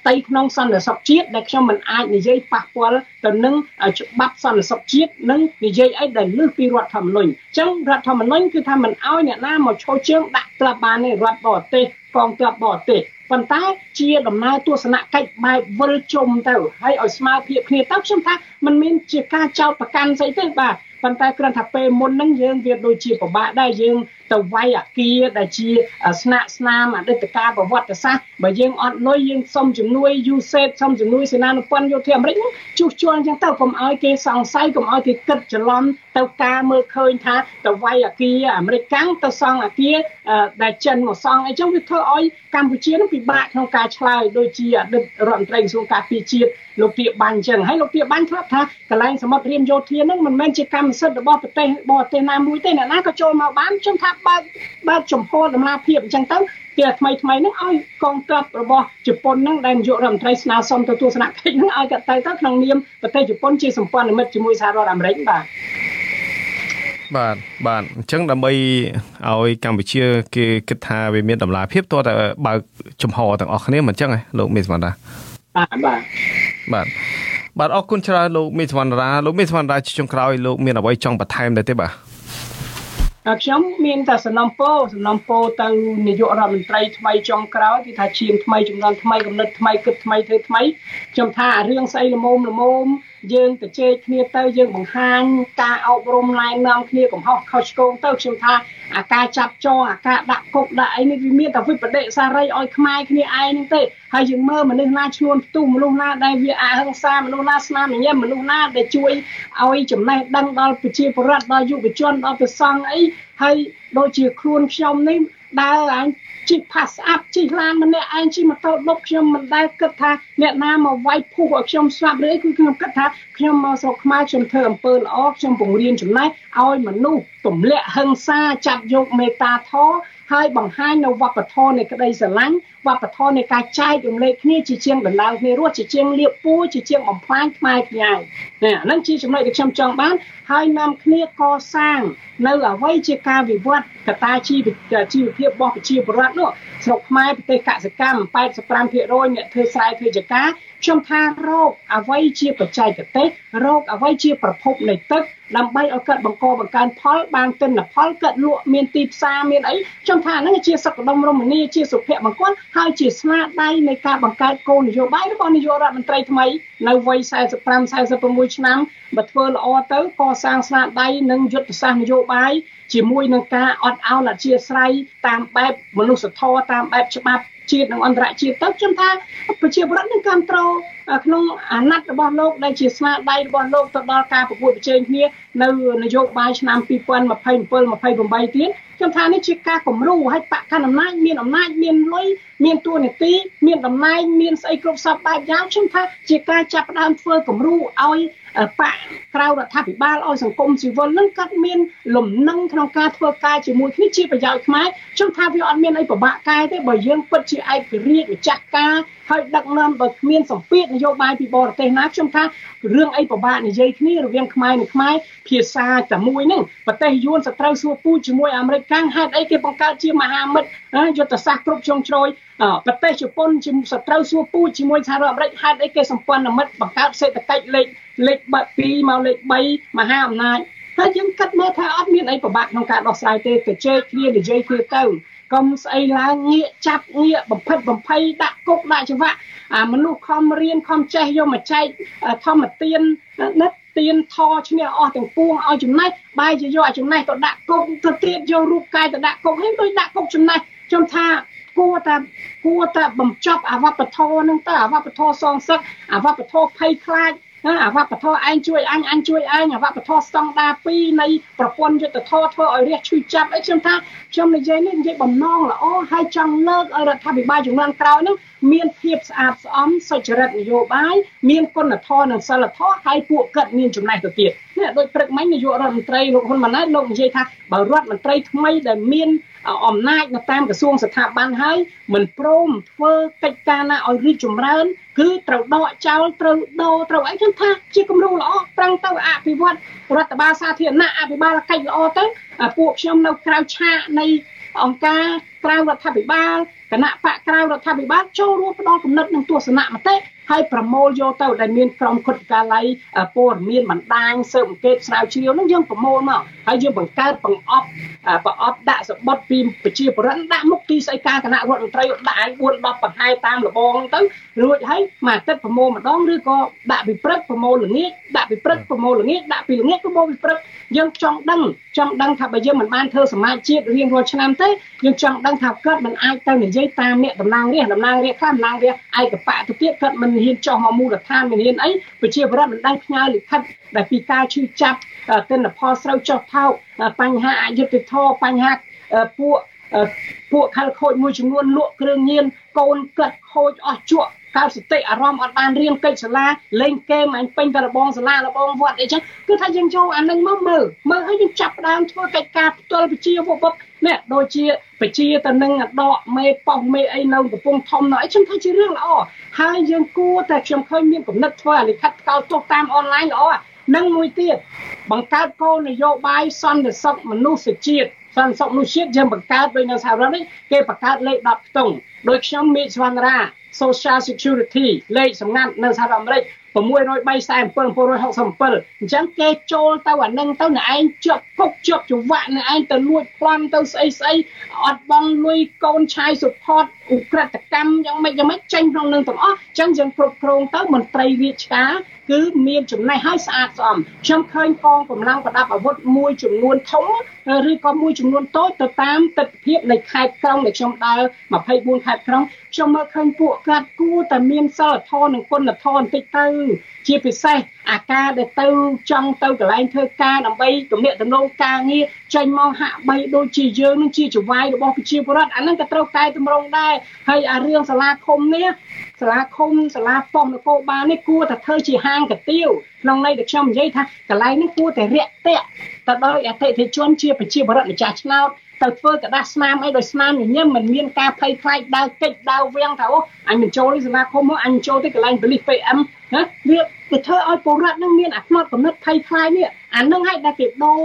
ផ្ទៃក្នុងសន្តិសុខជាតិដែលខ្ញុំមិនអាចនិយាយប៉ះពាល់ទៅនឹងច្បាប់សន្តិសុខជាតិនិងនិយាយអីដែលលើសពីរដ្ឋធម្មនុញ្ញអញ្ចឹងរដ្ឋធម្មនុញ្ញគឺថាមិនអោយអ្នកណាមកឈោជើងដាក់ត្រាប់បានទេរដ្ឋបរទេសកងទ័ពបរទេសប៉ុន្តែជាដំណើរទស្សនកិច្ចបែបវិលជុំទៅហើយឲ្យស្មើភាពគ្នាទៅខ្ញុំថាมันមានជាការចោទប្រកាន់ស្អីទេបាទ ប៉ុន្តែគ្រាន់ថាពេលមុនហ្នឹងយើងវាដូចជាពិបាកដែរយើងទៅវាយអាគារដែលជាស្នាក់ស្នាមអតីតកាលប្រវត្តិសាស្ត្របើយើងអត់លុយយើងសុំជំនួយ USAID សុំជំនួយសេនានុពន្ធយោធាអាមេរិកជួសជុលអញ្ចឹងទៅកុំឲ្យគេសង្ស័យកុំឲ្យគេគិតច្រឡំទៅការមើលឃើញថាទៅវាយអាគារអាមេរិកកាំងទៅសង់អាគារដែលចិនមកសង់អីចឹងវាធ្វើឲ្យកម្ពុជានឹងពិបាកក្នុងការឆ្លើយដូចជាអតីតរដ្ឋមន្ត្រីក្រសួងការពារជាតិ លោកទាបាញ់អញ្ចឹងហើយលោកទាបាញ់ធ្លាប់ថាកន្លែងសមុទ្ររៀមយោធានឹងមិនមែនជាកម្មសិទ្ធិរបស់ប្រទេសបរទេសណាមួយទេអ្នកណាក៏ចូលមកបានខ្ញុំថាបើកបើកចំហដំណាភាពអញ្ចឹងទៅជាថ្មីថ្មីហ្នឹងឲ្យកងទ័ពរបស់ជប៉ុនហ្នឹងដែលនាយករដ្ឋមន្ត្រីស្នើសុំទៅទស្សនកិច្ចហ្នឹងឲ្យគាត់ទៅទៅក្នុងនាមប្រទេសជប៉ុនជាសម្ព័ន្ធមិត្តជាមួយសហរដ្ឋអាមេរិកបាទបាទបាទអញ្ចឹងដើម្បីឲ្យកម្ពុជាគេគិតថាវាមានតម្លាភាពតើតែបើកចំហទាំងអស់គ្នាមិនអញ្ចឹងហ៎លោកមេសមណ្ដា បាទបាទបាទបាទអរគុណច្រើនលោកមេសមណ្ដាលោកមេសមណ្ដាជាចុងក្រោយលោកមានអ្វីចង់បន្ថែមដែរទេបាទខ្ញុំមានតែសំណពោសំណពោទៅនាយករដ្ឋមន្ត្រីថ្មីចុងក្រោយគឺថាឈាមថ្មីចំនួនថ្មីកំណត់ថ្មីគិតថ្មីធ្វើថ្មីខ្ញុំថារឿងស្អីល្មមល្មម យើងទៅជែកគ្នាទៅយើងបង្ហាញការអប់រំណែនាំគ្នាកំហុសខុសឆ្គងទៅខ្ញុំថាអាការចាប់ចងអាការដាក់គុកដាក់អីនេះវាមានតែវិបដិសារីឲ្យខ្មែរគ្នាឯងហ្នឹងទេហើយយើងមើលមនុស្សណាឈ្នួនផ្ទុះមនុស្សណាដែលវាអហិង្សាមនុស្សណាស្នាមញញឹមមនុស្សណាដែលជួយឲ្យចំណេះដឹងដល់ប្រជាពលរដ្ឋដល់យុវជនដល់ប្រសង់អី ហើយដូចជាខ្លួនខ្ញុំនេះដើរអញជិះផាសស្អាប់ជិះឡានម្នាក់ឯងជិះម៉ូតូដប់ខ្ញុំមិនដែលគិតថាអ្នកណាមកវាយភុះឲ្យខ្ញុំស្លាប់ឬអីគឺខ្ញុំគិតថាខ្ញុំមកស្រុកខ្មែរខ្ញុំធ្វើអំពើល្អខ្ញុំពង្រៀនចំណេះឲ្យមនុស្សទម្លាក់ហិង្សាចាប់យកមេត្តាធម៌ហើយបង្ហាញនៅវប្បធម៌នៃក្តីស្រឡាញ់វប្បធម៌នៃការចែករំលែកគ្នាជាជាងដណ្ដើមគ្នារស់ជាជាងលៀបពួរជាជាងបំផ្លាញខ្មែរគ្នានេះអានឹងជាចំណុចដែលខ្ញុំចង់បានហើយនាំគ្នាកសាង នៅអ្វីជាការវិវត្តកតាជីវជីវភាពរបស់ប្រជាពលរដ្ឋនោះស្រុកខ្មែរប្រទេសកសិកម្ម85%អ្នកធ្វើស្រែធ្វើចការខ្ញុំថារោគអ្វីជាបច្ចេកទេសរោគអ្វីជាប្រភពនៃទឹក ដើម្បីឲ្យកើតបង្កបង្កើនផលបានទិន្នផលកើតលក់មានទីផ្សារមានអីខ្ញុំថាហ្នឹងជាសក្តិរមនីជាសុភមង្គលហើយជាស្នាដៃនៃការបង្កើតគោលនយោបាយរបស់នាយករដ្ឋមន្ត្រីថ្មីនៅវ័យ45 46ឆ្នាំបើធ្វើល្អទៅកសាងស្នាដៃនិងយុទ្ធសាស្ត្រនយោបាយជាមួយនឹងការអត់ឱនអធិស្ឋានតាមបែបមនុស្សធម៌តាមបែបច្បាប់ ជាតិនិងអន្តរជាតិទៅខ្ញុំថាប្រជាពលរដ្ឋនឹងគ្រប់គ្រងក្នុងអាណត្តិរបស់លោកដែលជាស្នាដៃរបស់លោកទៅដល់ការប្រកួតប្រជែងគ្នានៅនយោបាយឆ្នាំ2027 28ទៀតខ្ញុំថានេះជាការគំរូឲ្យបកកណ្ដាលអំណាចមានអំណាចមានលុយមានតួនាទីមានតំណែងមានស្អីគ្រប់សពបែបយ៉ាងខ្ញុំថាជាការចាប់ផ្ដើមធ្វើគំរូឲ្យ បកក្រៅរដ្ឋាភិបាលឲ្យសង្គមស៊ីវិលនឹងគាត់មានលំនឹងក្នុងការធ្វើការជាមួយគ្នាជាប្រយោជន៍ខ្មែរខ្ញុំថាវាអត់មានអីពិបាកកែទេបើយើងពិតជាឯករាជ្យម្ចាស់ការហើយដឹកនាំបើគ្មានសម្ពាធនយោបាយពីបរទេសណាខ្ញុំថារឿងអីពិបាកនិយាយគ្នារវាងខ្មែរនិងខ្មែរភាសាតែមួយហ្នឹងប្រទេសយួនសត្រូវសួរពូជាមួយអាមេរិកកាំងហេតុអីគេបង្កើតជាមហាមិត្តយុទ្ធសាស្ត្រគ្រប់ជ្រុងជ្រោយប្រទេសជប៉ុនជាសត្រូវសួរពូជាមួយសហរដ្ឋអាមេរិកហេតុអីគេសម្ព័ន្ធមិត្តបង្កើតសេដ្ឋកិច្ចលេខ លេខ2មកលេខ3មហាអំណាចហើយយើងគិតមើលថាអត់មានអីពិបាកក្នុងការដោះស្រាយទេទៅជែកគ្នានិយាយគ្នាទៅកុំស្អីឡើងងាកចាប់ងាកបំផិតបំភ័យដាក់គុកដាក់ច្បាក់អាមនុស្សខំរៀនខំចេះយកមកចែកធម្មទាននិតទៀនថឈ្នះអស់ទាំងពួងឲ្យចំណេះបែរជាយកឲ្យចំណេះទៅដាក់គុកទៅទៀតយករូបកាយទៅដាក់គុកហើយដូចដាក់គុកចំណេះខ្ញុំថាគួរតែគួរតែបំចប់អវបធរនឹងទៅអវបធរសងសឹកអវបធរភ័យខ្លាច អាវប្បធម៌ឯងជួយអញអញជួយឯងអាវប្បធម៌ស្តង់ដារ2នៃប្រព័ន្ធយុទ្ធធម៌ធ្វើឲ្យរះឈឺចាប់អីខ្ញុំថាខ្ញុំនិយាយនេះនិយាយបំណងល្អហើយចង់លើកឲ្យរដ្ឋាភិបាលជំនាន់ក្រោយនោះមានភាពស្អាតស្អំសុចរិតនយោបាយមានគុណធម៌និងសិលធម៌ហើយពួកគាត់មានចំណេះទៅទៀតនេះដូចព្រឹកមិញនាយករដ្ឋមន្ត្រីលោកហ៊ុនម៉ាណែតលោកនិយាយថាបើរដ្ឋមន្ត្រីថ្មីដែលមានអំណាចនៅតាមក្រសួងស្ថាប័នហើយមិនព្រមធ្វើកិច្ចការណាឲ្យរីកចម្រើន គឺត្រូវដកចោលត្រូវដោត្រូវអីខ្ញុំថាជាគំរូល្អប្រឹងទៅអភិវឌ្ឍរដ្ឋបាលសាធារណៈអភិបាលកិច្ចល្អទៅពួកខ្ញុំនៅក្រៅឆាកនៃអង្គការក្រៅរដ្ឋាភិបាលគណៈបកក្រៅរដ្ឋាភិបាលចូលរួមផ្ដល់គំនិតនិងទស្សនៈមតិ ហើយប្រមូលយកទៅដែលមានក្រុមគុតកាល័យព័ត៌មានបណ្ដាញស៊ើបអង្កេតស្រាវជ្រាវនោះយើងប្រមូលមកហើយយើងបង្កើតបង្អប់ប្រអប់ដាក់សបុតពីប្រជាពលរដ្ឋដាក់មុខទីស្តីការគណៈរដ្ឋមន្ត្រីដាក់ឲ្យ4 10បង្ហាយតាមលបងទៅរួចហើយមួយអាទិត្យប្រមូលម្ដងឬក៏ដាក់ពីព្រឹកប្រមូលល្ងាចដាក់ពីព្រឹកប្រមូលល្ងាចដាក់ពីល្ងាចប្រមូលពីព្រឹកយើងចង់ដឹងចង់ដឹងថាបើយើងមិនបានធ្វើសមាជជាតិរៀងរាល់ឆ្នាំទេយើងចង់ដឹងថាគាត់មិនអាចទៅនិយាយតាមអ្នកតំណាងរាស្ត្រតំណាងរាស្ត្រខ្លះតំណាងរាស្ត្រឯកបៈទៅទៀតគាត់មិនហ៊ានចុះមកមូលដ្ឋានមិនហ៊ានអីប្រជាពលរដ្ឋមិនដឹងផ្ញើលិខិតដែលពីការឈឺចាប់ទិន្នផលស្រូវចុះថោកបញ្ហាអយុត្តិធម៌បញ្ហាពួកពួកខលខូចមួយចំនួនលក់គ្រឿងញៀនកូនគាត់ខូចអស់ជក់ កើតសតិអារម្មណ៍អត់បានរៀនកិច្ចសាលាលេងហ្គេមអញពេញតែរបងសាលារបងវត្តអីចឹងគឺថាយើងចូលអានឹងមកមើលមើលហើយយើងចាប់ផ្ដើមធ្វើកិច្ចការផ្ទាល់ប្រជាវពុបនេះដូចជាបជាទៅនឹងដកមេប៉ោះមេអីនៅកំពង់ធំនៅអីខ្ញុំថាជារឿងល្អហើយយើងគួរតែខ្ញុំឃើញមានគំនិតធ្វើលិខិតកោតទោសតាមអនឡាញល្អនិងមួយទៀតបង្កើតគោលនយោបាយសន្តិសុខមនុស្សជាតិសន្តិសុខមនុស្សជាតិយើងបង្កើតដោយនៅសហរដ្ឋនេះគេបង្កើតលេខ10ខ្ទង់ដោយខ្ញុំមេស្វណ្ណរា Social Security លេខសម្ងាត់នៅសហរដ្ឋអាមេរិក637 767អញ្ចឹងគេចូលទៅអានឹងទៅអ្នកឯងជាប់គុកជាប់ច្រវាក់អ្នកឯងទៅលួចប្លន់ទៅស្អីស្អីអត់បងលុយកូនឆាយ support ឧក្រិដ្ឋកម្មយ៉ាងម៉េចយ៉ាងម៉េចចេញក្នុងនឹងទាំងអស់អញ្ចឹងយើងគ្រប់គ្រងទៅមន្ត្រីរាជការ គឺមានចំណេះហើយស្អាតស្អំខ្ញុំឃើញកងកម្លាំងប្រដាប់អាវុធមួយចំនួនធំឬក៏មួយចំនួនតូចទៅតាមទិដ្ឋភាពនៃខេត្តក្រុងដែលខ្ញុំដើរ24ខេត្តក្រុងខ្ញុំមើលឃើញពួកគាត់គួរតែមានសិលធម៌និងគុណធម៌បន្តិចទៅជាពិសេសអាការដែលទៅចង់ទៅកន្លែងធ្វើការដើម្បីទំនាក់ទំនងការងារចេញមកហាក់បីដូចជាយើងនឹងជាចវាយរបស់ប្រជាពលរដ្ឋអាហ្នឹងក៏ត្រូវកែតម្រង់ដែរហើយអារឿងសាលាឃុំនេះសាលាឃុំសាលាប៉ុស្តិ៍នគរបាលនេះគួរតែធ្វើជាហាងកាទៀវក្នុងន័យដែលខ្ញុំនិយាយថាកន្លែងនេះគួរតែរាក់ទាក់ទៅដោយអតិថិជនជាប្រជាពលរដ្ឋម្ចាស់ឆ្នោត ទៅធ្វើกระดาษស្នាមអីដោយស្នាមញញឹមមិនមានការភ័យខ្លាចដើរកិច្ចដើរវាំងថាអូអញមិនចូលនេះសាលាឃុំមកអញចូលទៅកន្លែងបលិស PM ណាវាទៅធ្វើឲ្យពលរដ្ឋនឹងមានអាផ្នត់កំណត់ភ័យខ្លាចនេះអានឹងឲ្យតែគេដូរ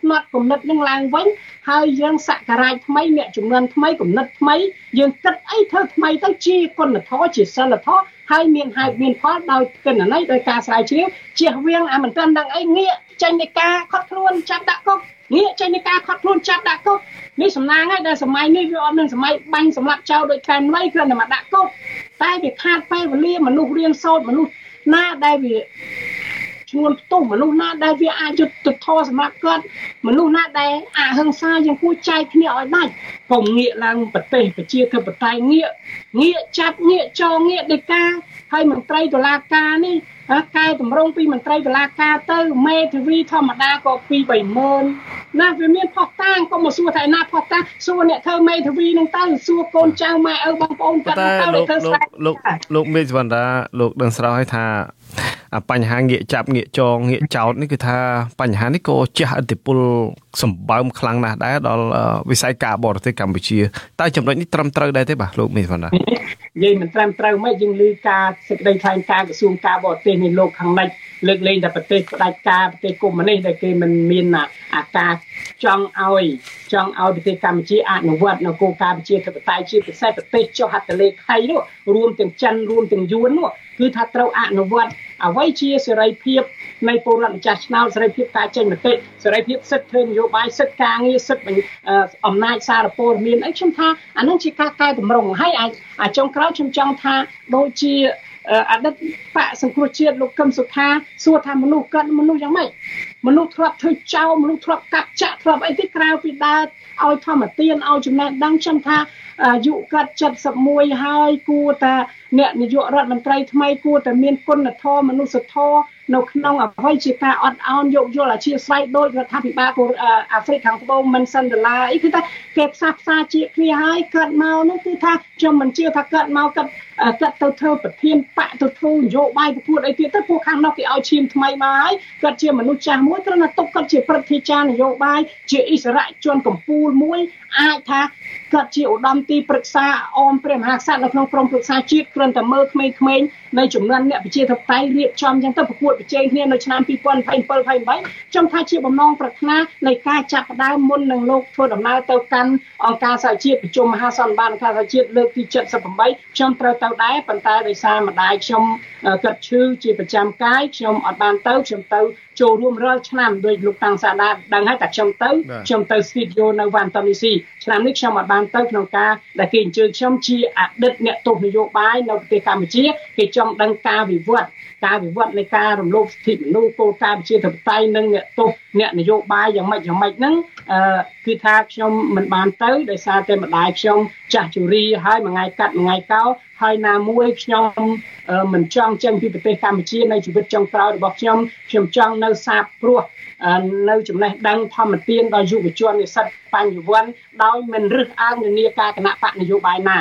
ផ្នត់កំណត់នឹងឡើងវិញហើយយើងសក្ការៈថ្មីអ្នកចំនួនថ្មីកំណត់ថ្មីយើងគិតអីធ្វើថ្មីទៅជាគុណធម៌ជាសិលធម៌ហើយមានហេតុមានផលដោយកិនន័យដោយការស្រាវជ្រាវជៀសវាងអាមិនទាន់ដឹងអីងាកចេញនៃការខត់ខ្លួនចាប់ដាក់គុក ងាកចេញនៃការខត់ខ្លួនចាប់ដាក់គុកនេះសំណាងហើយដែលសម័យនេះវាអត់មានសម័យបាញ់សម្លាប់ចោលដោយខែមលៃគ្រាន់តែមកដាក់គុកតែវាខាតពេលវេលាមនុស្សរៀនសូត្រមនុស្សណាដែលវាឈ្នួលផ្ទុះមនុស្សណាដែលវាអាចយុត្តិធម៌សម្រាប់គាត់មនុស្សណាដែលអហិង្សាយើងគួរចែកគ្នាឲ្យដាច់កុំងាកឡើងប្រទេសប្រជាធិបតេយ្យងាកងាកចាប់ងាកចងងាកដីកា ហើយមន្ត្រីតុលាការនេះកែតម្រង់ពីមន្ត្រីតុលាការទៅមេធាវីធម្មតាក៏ពី30000ណាវាមានផុសតាងក៏មកសួរថាណាផុសតាងសួរអ្នកធ្វើមេធាវីនឹងទៅសួរកូនចៅម៉ែឪបងប្អូនគាត់ទៅធ្វើស្រែលោកលោកមេសវណ្ដាលោកដឹងស្រោចឲ្យថា បញ្ហាងាកចាប់ងាកចងងាកចោតនេះគឺថាបញ្ហានេះក៏ជះឥទ្ធិពលសម្បើមខ្លាំងណាស់ដែរដល់វិស័យការបរទេសកម្ពុជាតើចំណុចនេះត្រឹមត្រូវដែរទេបាទលោកមេសវណ្ដានិយាយមិនត្រឹមត្រូវមិនយើងឮការសេចក្តីថ្លែងការណ៍ក្រសួងការបរទេសនៃលោកខាងលិចលើកលែងតែប្រទេសផ្ដាច់ការប្រទេសកុម្មុយនីសដែលគេមិនមានអាការចង់ឲ្យចង់ឲ្យប្រទេសកម្ពុជាអនុវត្តនៅគោលការណ៍ប្រជាធិបតេយ្យជាពិសេសប្រទេសចុះហត្ថលេខីនោះរួមទាំងចិនរួមទាំងយួននោះគឺថាត្រូវអនុវត្ត អ្វីជាសេរីភាពនៃពលរដ្ឋម្ចាស់ឆ្នោតសេរីភាពការចេញមតិសេរីភាពសិទ្ធិធ្វើនយោបាយសិទ្ធិការងារសិទ្ធិអំណាចសារព័ត៌មានអីខ្ញុំថាអានឹងជាការកែតម្រង់ហើយអាចុងក្រោយខ្ញុំចង់ថាដូចជា អតីតបកសង្គ្រោះជាតិលោកកឹមសុខាសួរថាមនុស្សកើតមនុស្សយ៉ាងម៉េចមនុស្សធ្លាប់ធ្វើចោលមនុស្សធ្លាប់កាត់ចាក់ធ្លាប់អីទីក្រៅពីដើរឲ្យធម្មទានឲ្យចំណេះដឹងខ្ញុំថាអាយុគាត់71ហើយគួរតែអ្នកនាយករដ្ឋមន្ត្រីថ្មីគួរតែមានគុណធម៌មនុស្សធម៌នៅក្នុងអ្វីជាការអត់ឱនយកយល់អាជាស្រ័យដោយរដ្ឋាភិបាលអាហ្វ្រិកខាងត្បូងមិនសិនដុល្លារអីគឺថាគេផ្សះផ្សាជាគ្នាហើយកើតមកនោះគឺថាខ្ញុំមិនជឿថាកើតមកគាត់ គាត់ទៅធ្វើប្រធានបកទៅធ្វើនយោបាយប្រកួតអីទៀតទៅពួកខាងនោះគេឲ្យឈាមថ្មីមកហើយគាត់ជាមនុស្សចាស់មួយគ្រាន់តែទុកគាត់ជាព្រឹទ្ធាចារ្យនយោបាយជាអិសរាជជនកម្ពុជាមួយអាចថាគាត់ជាឧត្តមទីប្រឹក្សាអមព្រះមហាក្សត្រនៅក្នុងក្រមប្រឹក្សាជាតិគ្រាន់តែមើលក្មេងៗនៃចំនួនអ្នកប្រជាធិបតេយ្យរៀបចំចឹងទៅប្រកួតតប្រជែងគ្នានៅឆ្នាំ2027 28ខ្ញុំថាជាបំណងប្រាថ្នានៃការចាប់ផ្ដើមមុននឹងលោកធ្វើដំណើរទៅកាន់អង្គការសហជាតិប្រជុំមហាសន្និបាតអង្គការសហជាតិលើកទី78ខ្ញុំត្រូវទៅដែរប៉ុន្តែដោយសារម្ដាយខ្ញុំគាត់ឈឺជាប្រចាំកាយខ្ញុំអត់បានទៅខ្ញុំទៅចូលរួមរាល់ឆ្នាំដោយលោកតាំងសាដាដឹងហើយតែខ្ញុំទៅខ្ញុំទៅស្ទូឌីយោនៅវ៉ាន់តូនីស៊ីឆ្នាំនេះខ្ញុំអត់បានទៅក្នុងការដែលគេអញ្ជើញខ្ញុំជាអតីតអ្នកទស្សនយោបាយនៅប្រទេសកម្ពុជាគេចង់ដឹងការវិវត្តការវិវត្តនៃការរំលោភសិទ្ធិមនុស្សគោលការណ៍ប្រជាធិបតេយ្យនិងអ្នកទស្សអ្នកនយោបាយយ៉ាងម៉េចយ៉ាងម៉េចហ្នឹងអឺគឺថាខ្ញុំមិនបានទៅដោយសារតែម្ដាយខ្ញុំចាស់ជរាហើយមួយថ្ងៃកាត់មួយថ្ងៃកោ ហើយណាមួយខ្ញុំមិនចង់ចេញពីប្រទេសកម្ពុជានៅជីវិតចុងក្រោយរបស់ខ្ញុំខ្ញុំចង់នៅសាបព្រោះនៅចំណេះដឹងធម្មទានដល់យុវជននិស្សិតបញ្ញវន្តដោយមិនរឹសអើងនានាការគណៈបកនយោបាយណា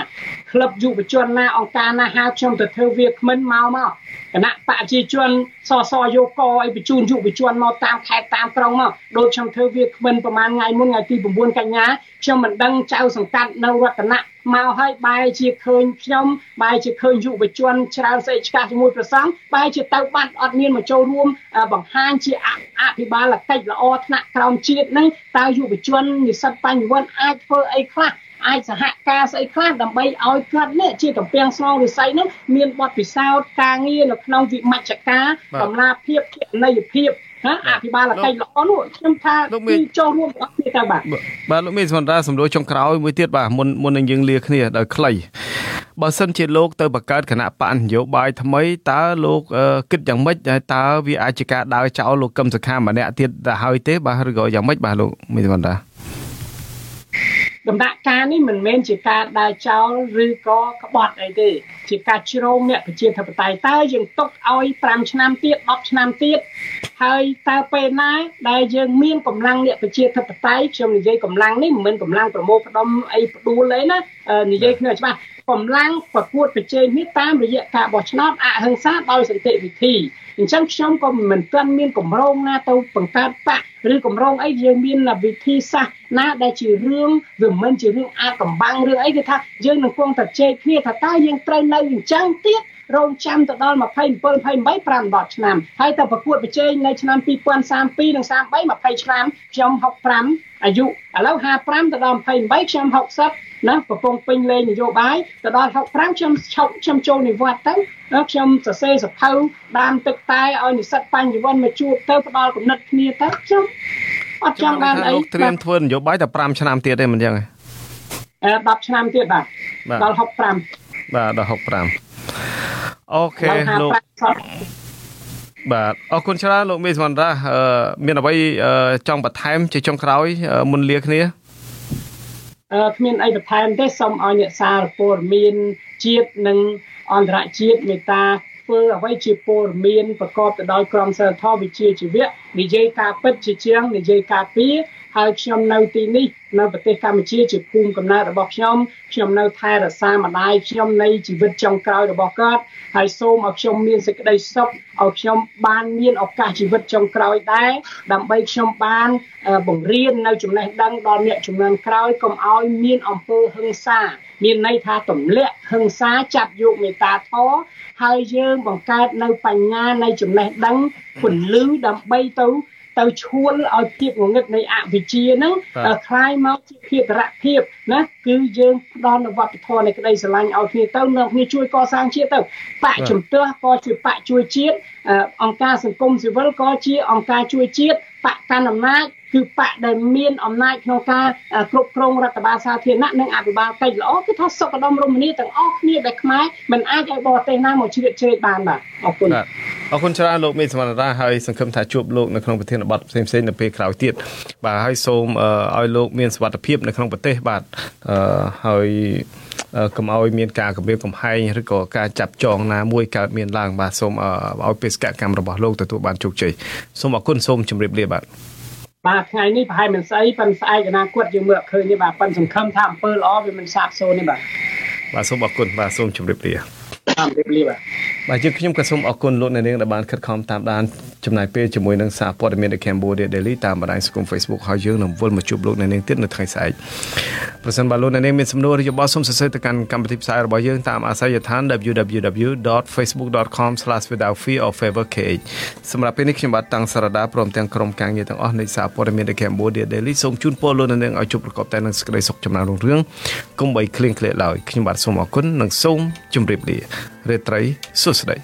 ក្លឹបយុវជនណាអង្គការណាហៅខ្ញុំទៅធ្វើវាគ្មិនមកមកគណៈបកប្រជាជនសសយកកឲ្យបញ្ជូនយុវជនមកតាមខេត្តតាមក្រុងមកដូចខ្ញុំធ្វើវាគ្មិនប្រហែលថ្ងៃមុនថ្ងៃទី9កញ្ញាខ្ញុំមិនដឹងចៅសង្កាត់នៅរតនៈ មកហើយបែរជាឃើញខ្ញុំបែរជាឃើញយុវជនច្រើនស្អីឆ្កាស់ជាមួយប្រសង់បែរជាទៅបាត់អត់មានមកចូលរួមបង្ហាញជាអភិបាលកិច្ចល្អថ្នាក់ក្រោមជាតិនឹងតើយុវជននិស្សិតបញ្ញវន្តអាចធ្វើអីខ្លះអាចសហការស្អីខ្លះដើម្បីឲ្យគាត់នេះជាតំពាំងស្នងវិស័យនោះមានបទពិសោធន៍ការងារនៅក្នុងវិមជ្ឈការតម្លាភាពគណនេយ្យភាព ណាអភិបាលកិច្ចល្អនោះខ្ញុំថាគឺចូលរួមអត់គ្នាទៅបាទបាទលោកមានសម្រាប់សម្រួលចុងក្រោយមួយទៀតបាទមុនមុននឹងយើងលាគ្នាដោយខ្លីបើសិនជាលោកទៅបង្កើតគណៈបកនយោបាយថ្មីតើលោកគិតយ៉ាងម៉េចតើវាអាចជាការដើរចោលលោកកឹមសុខាម្នាក់ទៀតទៅហើយទេបាទឬក៏យ៉ាងម៉េចបាទលោកមានសម្រាប់ ដំណាក់កាលនេះមិនមែនជាការដើរចោលឬក៏ក្បត់អីទេ ជាការជ្រោមអ្នកប្រជាធិបតេយ្យតើយើងទុកឲ្យ5ឆ្នាំទៀត10ឆ្នាំទៀតហើយតើពេលណាដែលយើងមានកម្លាំងអ្នកប្រជាធិបតេយ្យខ្ញុំនិយាយកម្លាំងនេះមិនមែនកម្លាំងប្រមូលផ្ដុំអីផ្ដួលទេណានិយាយគ្នាច្បាស់កម្លាំងប្រកួតប្រជែងនេះតាមរយៈការបោះឆ្នោតអហិង្សាដោយសន្តិវិធីអញ្ចឹងខ្ញុំក៏មិនទាន់មានកម្រងណាទៅបង្កើតបកឬកម្រងអីយើងមានវិធីសាស្ត្រណាដែលជារឿងវាមិនជារឿងអាចកំបាំងរឿងអីគឺថាយើងនឹងគង់តែជែកគ្នាថាតើយើងត្រូវនៅអញ្ចឹងទៀតរងចាំទៅដល់27 28 5 10ឆ្នាំហើយទៅប្រកួតប្រជែងនៅឆ្នាំ2032និង33 20ឆ្នាំខ្ញុំ65អាយុឥឡូវ55ទៅដល់28ខ្ញុំ60ណាកំពុងពេញលេងនយោបាយទៅដល់65ខ្ញុំឈប់ខ្ញុំចូលនិវត្តន៍ទៅ ខ្ញុំសរសេរសភៅដាមទឹកតែឲ្យនិស្សិតបញ្ញវន្តមកជួបទៅផ្ដល់គំនិតគ្នាទៅខ្ញុំអត់ចង់បានអីលោកត្រៀមធ្វើនយោបាយតែ5ឆ្នាំទៀតទេមិនអញ្ចឹងទេអឺ10ឆ្នាំទៀតបាទដល់65បាទដល់65អូខេលោកបាទអរគុណច្រើនលោកមេសវណ្ណរាមានអ្វីចង់បន្ថែមជាចុងក្រោយ មុនលាគ្នាអឺគ្មានអីបន្ថែមទេសូមឲ្យអ្នកសារព័ត៌មានជាតិនិង អន្តរជាតិមេត្តាធ្វើអ្វីជាព័ត៌មានប្រកបទៅដោយក្រមសីលធម៌វិជ្ជាជីវៈនិយាយការពិតជាជាងនិយាយការពី ហើយខ្ញុំនៅទីនេះនៅប្រទេសកម្ពុជាជាភូមិកំណើតរបស់ខ្ញុំខ្ញុំនៅថែរក្សាម្ដាយខ្ញុំនៃជីវិតចុងក្រោយរបស់គាត់ហើយសូមឲ្យខ្ញុំមានសេចក្តីសុខឲ្យខ្ញុំបានមានឱកាសជីវិតចុងក្រោយដែរដើម្បីខ្ញុំបានបង្រៀននៅចំណេះដឹងដល់អ្នកជំនាន់ក្រោយកុំឲ្យមានអំពើហិង្សា មានន័យថាទម្លាក់ហិង្សាចាប់យកមេត្តាធម៌ហើយយើងបង្កើតនៅបញ្ញានៃចំណេះដឹងពន្លឺដើម្បីទៅ ទៅឈួលឲ្យភាពងងឹតនៃអវិជ្ជាហ្នឹងคล้ายមកជាភាពរៈភាពណាគឺយើងផ្ដល់នូវវប្បធម៌នៃក្តីស្រឡាញ់ឲ្យគ្នាទៅនៅគ្នាជួយកសាងជាតិទៅបកជំទាស់ក៏ជាបកជួយជាតិអង្គការសង្គមស៊ីវិលក៏ជាអង្គការជួយជាតិ បកកាន់អំណាចគឺបកដែលមានអំណាចក្នុងការគ្រប់គ្រងរដ្ឋបាលសាធារណៈនិងអភិបាលកិច្ចល្អគឺថាសុខដុមរមនាទាំងអស់គ្នាដែលខ្មែរមិនអាចឲ្យបរទេសណាមកជ្រៀតជ្រែកបានបាទអរគុណអរគុណច្រើនលោកមេសមរតាហើយសង្ឃឹមថាជួបលោកនៅក្នុងប្រធានបទផ្សេងៗនៅពេលក្រោយទៀតបាទហើយសូមឲ្យលោកមានសុខភាពនៅក្នុងប្រទេសបាទហើយ កុំឲ្យមានការគម្រាមកំហែងឬក៏ការចាប់ចងណាមួយកើតមានឡើងបាទសូមឲ្យបេសកកម្មរបស់លោកទទួលបានជោគជ័យសូមអរគុណសូមជម្រាបលាបាទបាទថ្ងៃនេះប្រហែលមិនស្អីប៉ុន្តែស្អែកអនាគតយើងមើលឃើញនេះបាទប៉ុន្តែសង្ឃឹមថាអំពើល្អវាមិនសាបសូន្យទេបាទបាទសូមអរគុណបាទសូមជម្រាបលាជម្រាបលាបាទបាទយើងខ្ញុំក៏សូមអរគុណលោកអ្នកនាងដែលបានខិតខំតាមដានចំណាយពេលជាមួយនឹងសារព័ត៌មាន The Cambodia Daily តាមបណ្ដាញសង្គម Facebook ហើយយើងនឹងវិលមកជួបលោកអ្នកនាងទៀតនៅថ្ងៃស្អែកប្រសិនបើលោកអ្នកនាងមានសំណួរឬយោបល់សូមសរសេរទៅកាន់កម្មវិធីផ្សាយរបស់យើងតាមអាសយដ្ឋាន www.facebook.com/withoutfear or favor kh សម្រាប់ពេលនេះខ្ញុំបាទតាំងសារដាព្រមទាំងក្រុមការងារទាំងអស់នៃសារព័ត៌មាន The Cambodia Daily សូមជូនពរលោកអ្នកនាងឲ្យជួបប្រកបតែនឹងសេចក្តីសុខចម្រើនរុងរឿងកុំបីឃ្លៀងឃ្លាតឡើយខ្ញុំបាទសូមអរគុណនិងសូមជម្រាបលារាត្រីសួស្តី